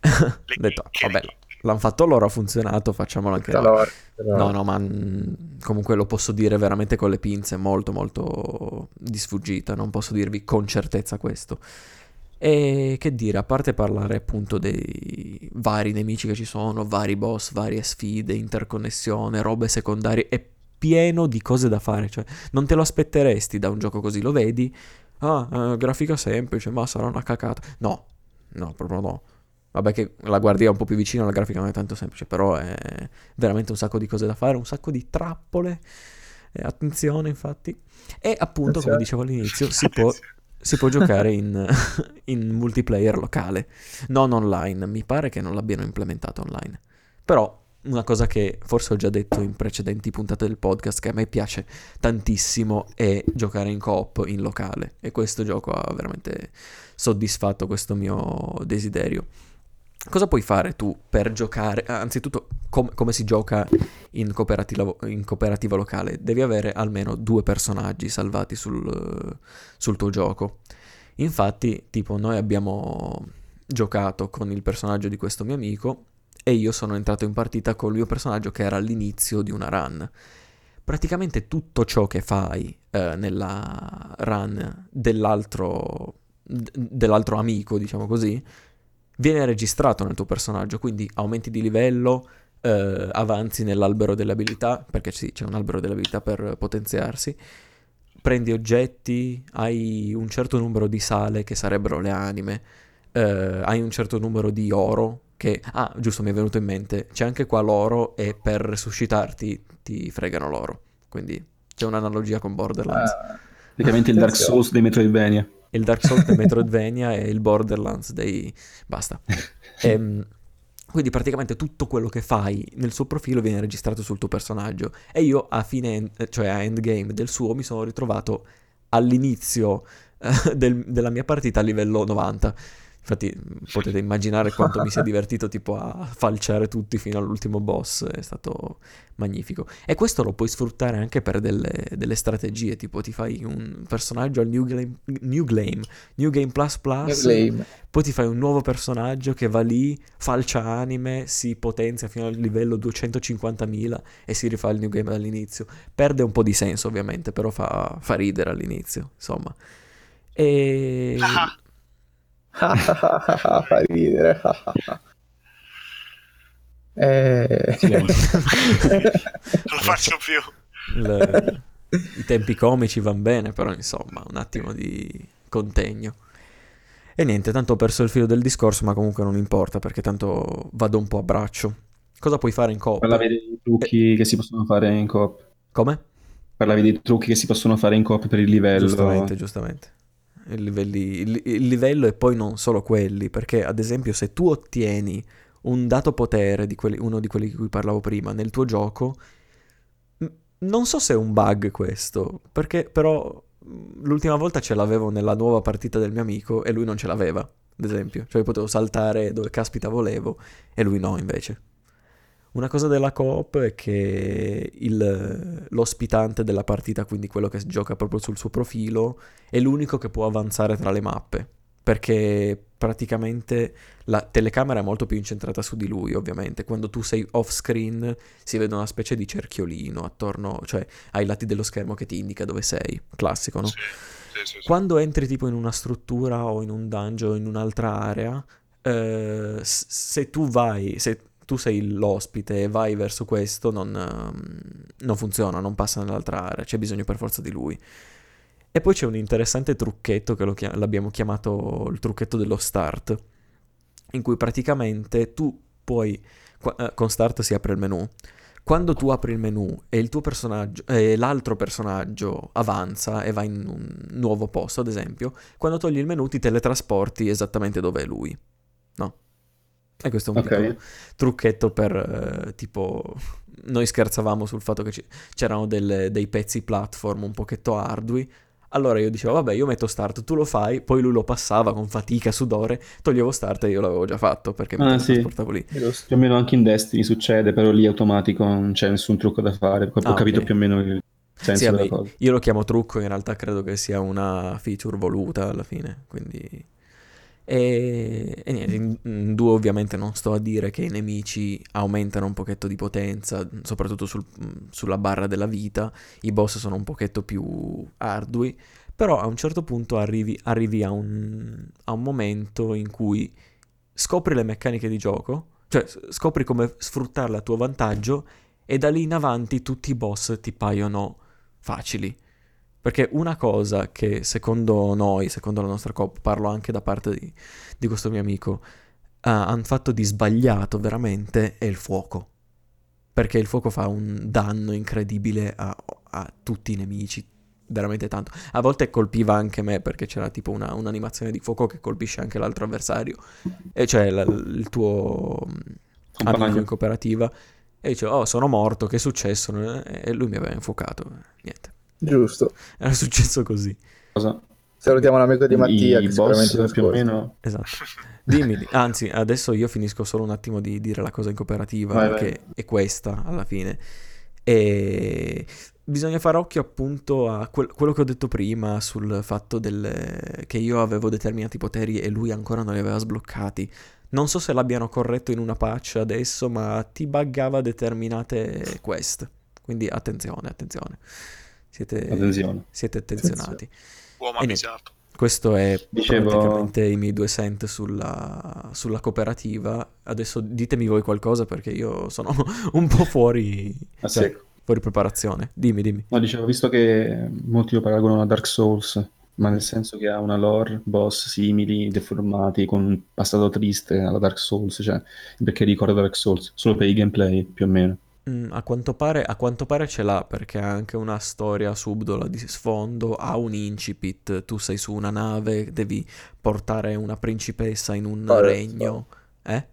detto, vabbè, l'hanno fatto loro, ha funzionato, facciamolo anche noi. No, no, ma mh, comunque lo posso dire veramente con le pinze, molto, molto di sfuggita, non posso dirvi con certezza questo. E che dire, a parte parlare appunto dei vari nemici che ci sono, vari boss, varie sfide, interconnessione, robe secondarie, è pieno di cose da fare, cioè non te lo aspetteresti da un gioco così, lo vedi, ah, eh, grafica semplice, ma sarà una cacata. No, no, proprio no. Vabbè che la guardia è un po' più vicina, la grafica non è tanto semplice, però è veramente un sacco di cose da fare, un sacco di trappole. Eh, attenzione, infatti. E appunto, come dicevo all'inizio, si può, si può giocare in, in, multiplayer locale, non online. Mi pare che non l'abbiano implementato online. Però una cosa che forse ho già detto in precedenti puntate del podcast che a me piace tantissimo è giocare in coop in locale e questo gioco ha veramente soddisfatto questo mio desiderio. Cosa puoi fare tu per giocare? Anzitutto, com- come si gioca in cooperativa, in cooperativa, locale? Devi avere almeno due personaggi salvati sul, sul tuo gioco. Infatti, tipo, noi abbiamo giocato con il personaggio di questo mio amico e io sono entrato in partita col mio personaggio che era all'inizio di una run. Praticamente tutto ciò che fai eh, nella run dell'altro, dell'altro amico, diciamo così, viene registrato nel tuo personaggio, quindi aumenti di livello, eh, avanzi nell'albero delle abilità, perché sì, c'è un albero delle abilità per potenziarsi, prendi oggetti, hai un certo numero di sale che sarebbero le anime, eh, hai un certo numero di oro che, ah, giusto, mi è venuto in mente, c'è anche qua l'oro e per resuscitarti ti fregano l'oro. Quindi c'è un'analogia con Borderlands. Ah, praticamente il Dark Souls dei Metroidvania. Il Dark Souls dei Metroidvania e il Borderlands dei... basta. Ehm, quindi praticamente tutto quello che fai nel suo profilo viene registrato sul tuo personaggio. E io a fine, cioè a endgame del suo, mi sono ritrovato all'inizio eh, del, della mia partita a livello 90 Infatti potete immaginare quanto mi sia divertito tipo a falciare tutti fino all'ultimo boss, è stato magnifico. E questo lo puoi sfruttare anche per delle, delle strategie, tipo ti fai un personaggio al New Game, New Game, New Game Plus Plus, poi ti fai un nuovo personaggio che va lì, falcia anime, si potenzia fino al livello 250.000 e si rifà il New Game dall'inizio. Perde un po' di senso ovviamente, però fa, fa ridere all'inizio, insomma. E... Fa ridere. eh... non lo faccio più. Il- I tempi comici vanno bene, però insomma, un attimo di contegno. E niente, tanto ho perso il filo del discorso, ma comunque non importa perché tanto vado un po' a braccio. Cosa puoi fare in coop? Parlavi dei trucchi che si possono fare in coop. Come? Parlavi dei trucchi che si possono fare in coop per il livello. Giustamente, giustamente. I livelli- il, il livello e poi non solo quelli, perché ad esempio se tu ottieni un dato potere, di quelli- uno di quelli di cui parlavo prima, nel tuo gioco, non so se è un bug questo, perché però l'ultima volta ce l'avevo nella nuova partita del mio amico e lui non ce l'aveva, ad esempio. Cioè potevo saltare dove caspita volevo e lui no invece. Una cosa della coop è che il- l'ospitante della partita, quindi quello che gioca proprio sul suo profilo, è l'unico che può avanzare tra le mappe. Perché praticamente la telecamera è molto più incentrata su di lui, ovviamente. Quando tu sei off screen si vede una specie di cerchiolino attorno, cioè ai lati dello schermo che ti indica dove sei. Classico, no? Sì, sì, sì. Quando entri tipo in una struttura o in un dungeon o in un'altra area, eh, se tu vai, se tu sei l'ospite e vai verso questo, non, ehm, non funziona, non passa nell'altra area, c'è bisogno per forza di lui. E poi c'è un interessante trucchetto che lo chia- l'abbiamo chiamato il trucchetto dello start, in cui praticamente tu puoi, qua- eh, con start si apre il menu, quando tu apri il menu e il tuo personaggio e l'altro personaggio avanza e va in un nuovo posto, ad esempio, quando togli il menu ti teletrasporti esattamente dove è lui. E questo è un Ok. piccolo trucchetto per eh, tipo noi scherzavamo sul fatto che ci- c'erano delle- dei pezzi platform un pochetto ardui. Allora io dicevo, vabbè, io metto start, tu lo fai, poi lui lo passava con fatica, sudore, toglievo start e io l'avevo già fatto perché mi Ah, sì. teletrasportavo lì. Più o meno anche in Destiny succede, però lì automatico, non c'è nessun trucco da fare. Ho Ah, capito più o meno il senso Sì, vabbè, della cosa. io lo chiamo trucco, in realtà credo che sia una feature voluta alla fine, quindi... E, e niente, in, in due ovviamente non sto a dire che i nemici aumentano un pochetto di potenza, soprattutto sul- sulla barra della vita, i boss sono un pochetto più ardui, però a un certo punto arrivi, arrivi a, un, a un momento in cui scopri le meccaniche di gioco, cioè scopri come sfruttarle a tuo vantaggio e da lì in avanti tutti i boss ti paiono facili. Perché una cosa che secondo noi, secondo la nostra coop, parlo anche da parte di, di questo mio amico, hanno fatto di sbagliato veramente è il fuoco. Perché il fuoco fa un danno incredibile a, a tutti i nemici, veramente tanto. A volte colpiva anche me perché c'era tipo una- un'animazione di fuoco che colpisce anche l'altro avversario, e cioè la- il tuo mm, amico Compagno. in cooperativa. E dice, oh, sono morto, che è successo? E lui mi aveva infuocato. Niente. Giusto. Era successo così. Cosa? Salutiamo l'amico di Mattia I che sicuramente boss più o meno... Esatto. Dimmi, di- anzi, adesso io finisco solo un attimo di dire la cosa in cooperativa, Vai, vai. che è questa alla fine. E bisogna fare occhio appunto a quel- quello che ho detto prima sul fatto del- che io avevo determinati poteri e lui ancora non li aveva sbloccati. Non so se l'abbiano corretto in una patch adesso, ma ti buggava determinate quest. Quindi attenzione, attenzione. Siete, Attenzione. siete attenzionati. Uomo avvisato. Questo è Dicevo- praticamente i miei due cent sulla, sulla cooperativa. Adesso ditemi voi qualcosa perché io sono un po' fuori, A cioè, secco. fuori preparazione. Dimmi, dimmi. No, dicevo, visto che molti lo paragonano a Dark Souls, ma nel senso che ha una lore, boss simili, deformati, con un passato triste alla Dark Souls, cioè, perché ricorda Dark Souls, solo per i gameplay, più o meno. Mm, a quanto pare, a quanto pare ce l'ha perché ha anche una storia subdola di sfondo, ha un incipit, tu sei su una nave, devi portare una principessa in un Vabbè, regno. Eh?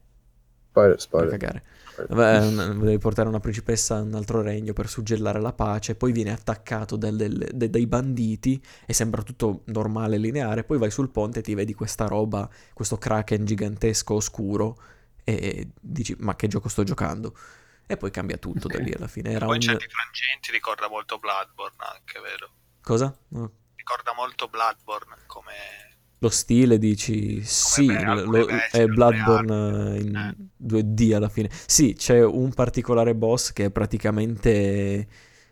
Spoiler, spoiler. cagare. Vabbè, devi portare una principessa a un altro regno per suggellare la pace, poi viene attaccato dal- del- de- dai banditi e sembra tutto normale e lineare, poi vai sul ponte e ti vedi questa roba, questo kraken gigantesco oscuro e dici ma che gioco sto giocando? E poi cambia tutto da lì alla fine. Era Poi un... certi frangenti ricorda molto Bloodborne anche, vero? Cosa? No. Ricorda molto Bloodborne come... Lo stile dici sì, beh, lo- bestie, è Bloodborne in Eh. 2D alla fine. Sì, c'è un particolare boss che è praticamente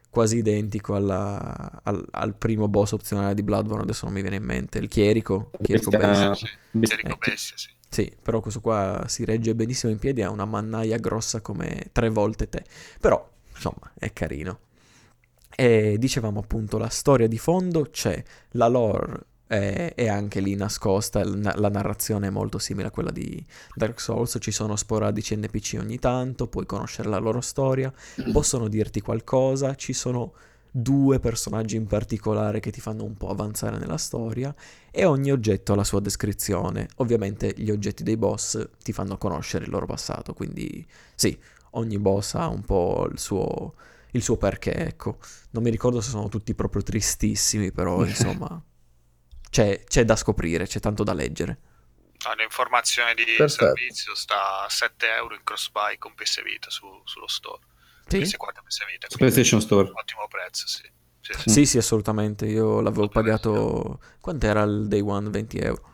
quasi identico alla- al, al primo boss opzionale di Bloodborne, adesso non mi viene in mente, il chierico, chierico Bestia- bestia. Sì, eh, Bestia, sì. Sì, però questo qua si regge benissimo in piedi, ha una mannaia grossa come tre volte te. Però, insomma, è carino. E dicevamo appunto, la storia di fondo c'è, la lore è, è anche lì nascosta, la, la narrazione è molto simile a quella di Dark Souls, ci sono sporadici NPC ogni tanto, puoi conoscere la loro storia, possono dirti qualcosa, ci sono due personaggi in particolare che ti fanno un po' avanzare nella storia e ogni oggetto ha la sua descrizione. Ovviamente gli oggetti dei boss ti fanno conoscere il loro passato, quindi sì, ogni boss ha un po' il suo, il suo perché, ecco. Non mi ricordo se sono tutti proprio tristissimi, però insomma c'è, c'è da scoprire, c'è tanto da leggere. Ah, l'informazione di Perfetto. servizio sta a 7 euro in cross-buy con PS Vita su- sullo store. Sì? PS4 e PS Vita. PlayStation Store. Ottimo prezzo, sì. Sì, sì. Sì, sì, assolutamente. Io l'avevo pagato. Quant'era il day one? 20 euro.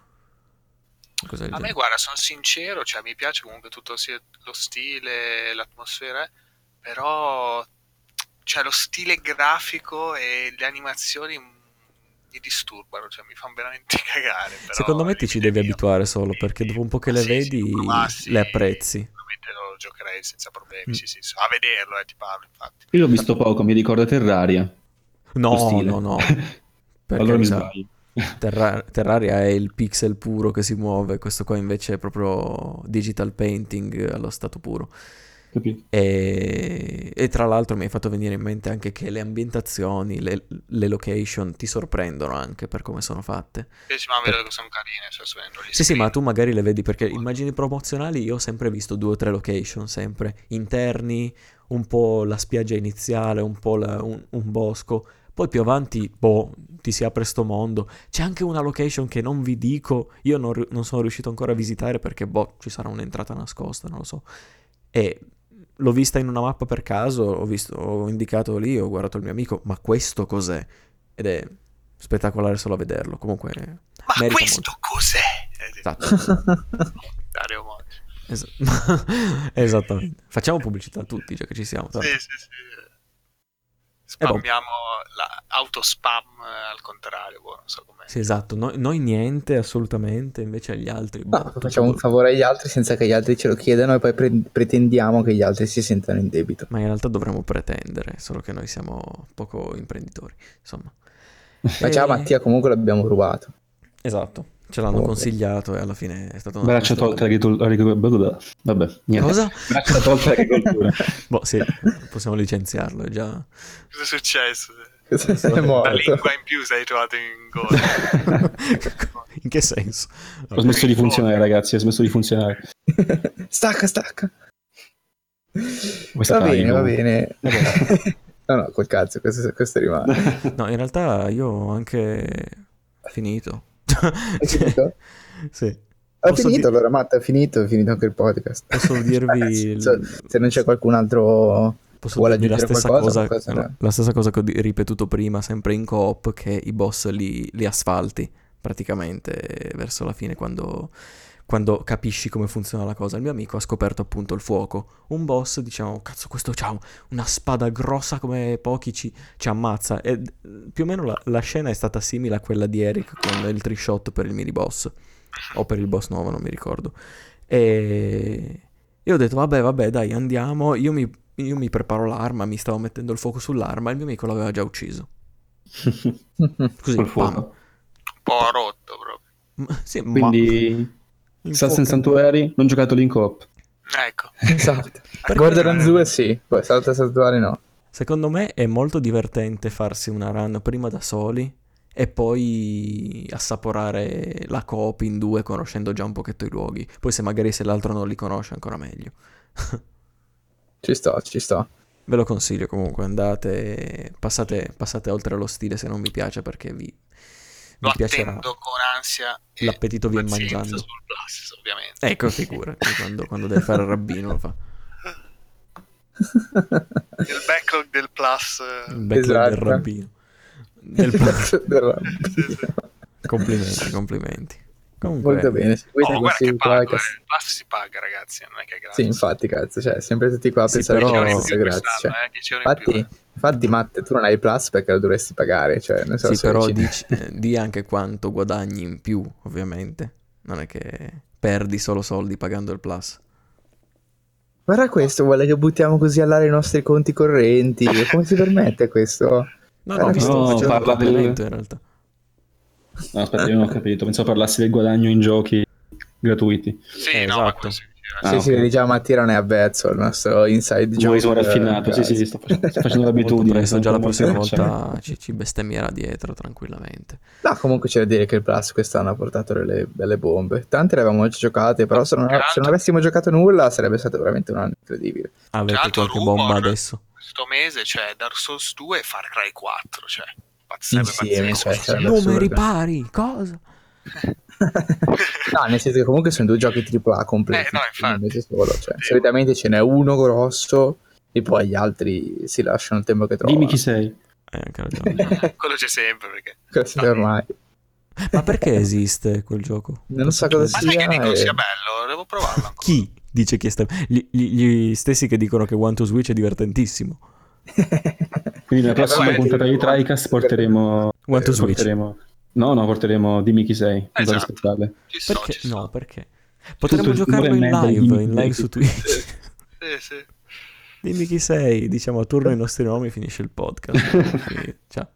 Cosa A me, genere. guarda, sono sincero, cioè, mi piace comunque tutto sia lo stile, l'atmosfera, eh, però cioè, lo stile grafico e le animazioni mi disturbano, cioè, mi fanno veramente cagare. però Secondo me ti ci devi mio. abituare solo perché dopo un po' che Ma le sì, vedi sì, ma sì, le apprezzi. Sicuramente lo giocherei senza problemi, Mm. sì, sì, a vederlo, eh, ti parlo, infatti. Io l'ho visto poco, mi ricorda Terraria. No, no, no. Allora mi sbaglio. Terra- Terraria è il pixel puro che si muove, questo qua invece è proprio digital painting allo stato puro. E, e tra l'altro mi hai fatto venire in mente anche che le ambientazioni, le, le location ti sorprendono anche per come sono fatte. Sì, sì, ma vedo che sono carine, cioè, vedendo gli Sì, sì, ma screen. tu magari le vedi perché immagini promozionali io ho sempre visto due o tre location, sempre interni, un po' la spiaggia iniziale, un po' la- un, un bosco, poi più avanti, boh, ti si apre sto mondo. C'è anche una location che non vi dico, io non, non sono riuscito ancora a visitare perché, boh, ci sarà un'entrata nascosta, non lo so. E l'ho vista in una mappa per caso, ho, visto, ho indicato lì, ho guardato il mio amico, ma questo cos'è? Ed è spettacolare solo a vederlo, comunque... Ma questo cos'è? Eh, sì, Esatto. Dario Monti. Es- Esattamente. Facciamo pubblicità a tutti, già che ci siamo. tanto. Sì, sì, sì. Spammiamo la autospam eh, al contrario, boh, non so com'è. Sì, esatto. Noi, noi niente, assolutamente, invece agli altri... boh, No, facciamo un favore agli altri senza che gli altri ce lo chiedano e poi pre- pretendiamo che gli altri si sentano in debito. Ma in realtà dovremmo pretendere, solo che noi siamo poco imprenditori, insomma. Ma ciao E- Mattia, comunque l'abbiamo rubato. Esatto, ce l'hanno Oh, beh. consigliato e alla fine è stato una... Braccia tolte all'agricoltura. Vabbè, niente. Cosa? Braccia tolte all'agricoltura. Boh, sì, possiamo licenziarlo, è già... Cosa è successo? È La morto. lingua in più sei trovato in gola. In che senso? Ho smesso di funzionare, ragazzi. Ho smesso di funzionare. stacca, stacca. Questa Va tagli, bene, va comunque. bene. no, no, col cazzo, questo, questo rimane. No, in realtà io ho anche finito. Hai finito? Sì. Ha Posso finito di- allora, Matt, è finito, è finito anche il podcast. Posso dirvi... il- Se, se non c'è qualcun altro... Posso Vuole dirvi la aggiungere stessa, qualcosa? cosa, Qualcosa- la stessa cosa che ho ripetuto prima, sempre in coop, che i boss li, li asfalti praticamente verso la fine quando, quando capisci come funziona la cosa. Il mio amico ha scoperto appunto il fuoco. Un boss, diciamo, cazzo, questo c'ha una spada grossa come pochi ci, ci ammazza. E eh, più o meno la, la scena è stata simile a quella di Eric con il tree shot per il mini boss. O per il boss nuovo, non mi ricordo. E io ho detto, vabbè, vabbè, dai, andiamo. Io mi, io mi preparo l'arma, mi stavo mettendo il fuoco sull'arma, il mio amico l'aveva già ucciso. Così, Col fuoco. pam. Un po' rotto proprio. Ma- Sì, ma Quindi, Assassin's Sanctuary, non giocato lì in coop. Ecco. Esatto. Borderlands 2 sì, poi Salta Saltuari no. Secondo me è molto divertente farsi una run prima da soli e poi assaporare la coop in due conoscendo già un pochetto i luoghi. Poi se magari se l'altro non li conosce ancora meglio. ci sto, ci sto. Ve lo consiglio comunque, andate, passate, passate oltre lo stile se non vi piace perché vi, lo mi piacerà. attendo con ansia. e L'appetito viene mangiando. sul Plus, ovviamente. Ecco, figura, quando, quando deve fare il rabbino lo fa. Il backlog del Plus. eh, Il backlog Esatto. del rabbino. Del Del rabbino. complimenti, complimenti. Comunque, Molto bene, seguite Oh, guarda che paga, podcast. eh, il Plus si paga, ragazzi, non è che è Sì, infatti, cazzo, cioè, sempre tutti qua a Sì, pensare però- che gratis. quest'anno, Cioè. eh, 10 euro in più. Infatti, infatti, Matte, tu non hai Plus perché lo dovresti pagare, cioè, non so Sì, se però ci- dici- eh, di anche quanto guadagni in più, ovviamente. Non è che perdi solo soldi pagando il plus. Guarda questo, vuole che buttiamo così all'aria i nostri conti correnti. Come si permette questo? No, Eh, no, no, facendo un parla del- in realtà. No, aspetta, io non ho capito. Pensavo parlassi del guadagno in giochi gratuiti. Sì, Eh, no, esatto. quello sì, sì, Ah, sì, ok. sì, vedi già Mattia non è avvezzo, il nostro inside joke. Voi sono raffinato, sì, eh, sì, sto, facendo- sto facendo l'abitudine. presto, già la prossima volta ci, ci bestemmierà dietro tranquillamente. No, comunque c'è da dire che il Plus quest'anno ha portato delle belle bombe. Tante le avevamo già giocate, però se non, se non avessimo giocato nulla sarebbe stato veramente un anno incredibile. Avete qualche rumor- bomba adesso? Questo mese c'è Dark Souls 2 e Far Cry 4, cioè, sarebbe Insieme, pazzesco. cioè, sarebbe- Numeri pari, cosa? no, nel senso che comunque sono due giochi AAA completi Eh, no, infatti. solo. Cioè, solitamente ce n'è uno grosso e poi gli altri si lasciano il tempo che trovano. Dimmi chi sei. Eh. Quello c'è sempre perché. Questo è ormai. Ma perché esiste quel gioco? Non so cosa Ma sai che sia. dicono e- sia bello? Devo provarlo ancora. Chi dice che sta... Gli, gli- gli stessi che dicono che One to Switch è divertentissimo. Quindi nella prossima puntata di TriCast porteremo... One to Switch. porteremo... No, no, porteremo Dimmi chi sei. Esatto. aspettarle. Ci sto, Perché? ci sto. No, perché? Potremmo giocarlo in e live, in live su Twitch. Sì, sì. Dimmi chi sei, diciamo a turno i nostri nomi, finisce il podcast. Ciao.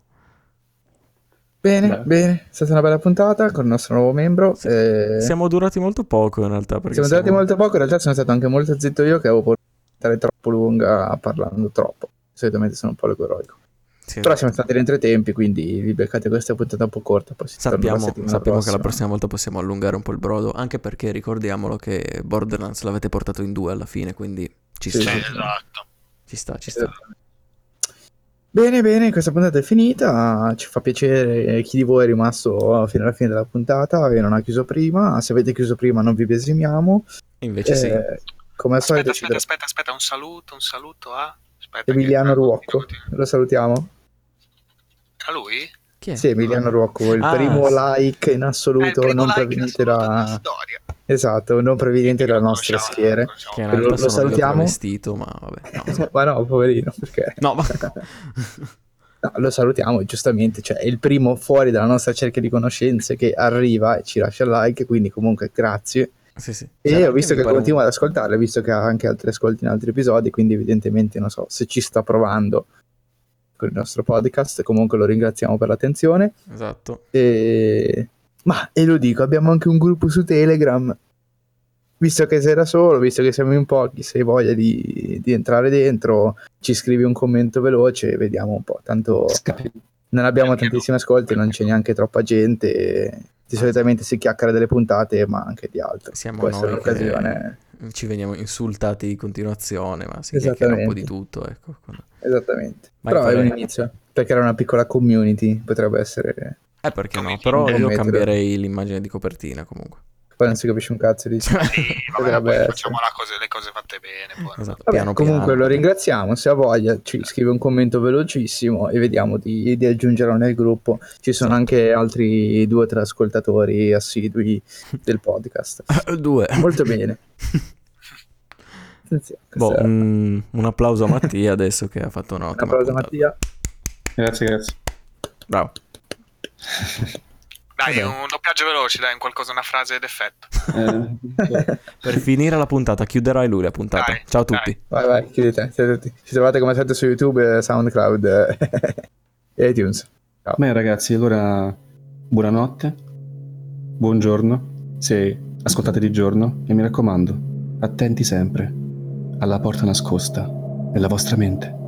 Bene, Beh. bene, è stata una bella puntata con il nostro nuovo membro. eh, Siamo durati molto poco in realtà. Perché siamo andati molto poco, in realtà sono stato anche molto zitto io che avevo portato troppo lunga parlando troppo. Solitamente sono un po' l'egoroico. Sì, Però siamo stati dentro i tempi, quindi vi beccate questa puntata un po' corta. Poi torna la Sappiamo, sappiamo che la prossima volta possiamo allungare un po' il brodo, anche perché ricordiamolo che Borderlands l'avete portato in due alla fine, quindi ci Sì, sta, Sì, sì. esatto. ci sta, ci sta. Bene, bene, questa puntata è finita. Ci fa piacere chi di voi è rimasto fino alla fine della puntata e non ha chiuso prima. Se avete chiuso prima, non vi besimiamo. Invece sì, Eh, come al solito, Aspetta, ci aspetta, aspetta, aspetta, un saluto, un saluto a... Aspetta, Emiliano Ruocco. Lo salutiamo. A lui? chi è? Sì, Emiliano Ruocco, il Ah, primo sì. like in assoluto, primo non like proveniente da... storia. Esatto, non proveniente dalle nostre schiere. conosciamo. Che in Lo- lo salutiamo? travestito, ma vabbè. No, Ma no, poverino, perché... no ma... No, lo salutiamo, giustamente, cioè è il primo fuori dalla nostra cerchia di conoscenze che arriva e ci lascia il like, quindi comunque grazie. Sì, sì. E Cioè, ho visto che pare un- continua ad ascoltarle, visto che ha anche altri ascolti in altri episodi, quindi evidentemente non so se ci sta provando con il nostro podcast, comunque lo ringraziamo per l'attenzione. Esatto. E... Ma, e lo dico, abbiamo anche un gruppo su Telegram, visto che sei da solo, visto che siamo in pochi, se hai voglia di, di entrare dentro, ci scrivi un commento veloce, vediamo un po', tanto non abbiamo tantissimi ascolti, non c'è neanche troppa gente, e di solitamente si chiacchiera delle puntate, ma anche di altre. Siamo Può essere noi l'occasione. ci veniamo insultati di continuazione, ma si chiacchiera un po' di tutto, ecco. Esattamente. Vai, Però è un inizio, perché era una piccola community, potrebbe essere... Eh, perché no? Però io cambierei l'immagine di copertina comunque. Poi non si capisce un cazzo di... Sì, vabbè, poi facciamo la cose- le cose fatte bene. Poi. Esatto, Vabbè, piano comunque piano. lo ringraziamo, se ha voglia ci scrive un commento velocissimo e vediamo di, di aggiungerlo nel gruppo. Ci sono Esatto. anche altri due o tre ascoltatori assidui del podcast. Due. Molto bene. Boh, un, un applauso a Mattia adesso che ha fatto Un un'ottima applauso puntata. Mattia. Grazie, grazie. Bravo. Dai, Vabbè. un doppiaggio veloce, dai, un qualcosa, una frase d'effetto. Eh, Per finire la puntata, chiuderai lui la puntata. Dai, Ciao a dai. tutti. Vai, vai, chiudete. siete tutti. Ci trovate come sempre su YouTube, eh, SoundCloud eh, e iTunes. Beh, ragazzi, allora buonanotte, buongiorno, se ascoltate di giorno, e mi raccomando, attenti sempre alla porta nascosta nella vostra mente.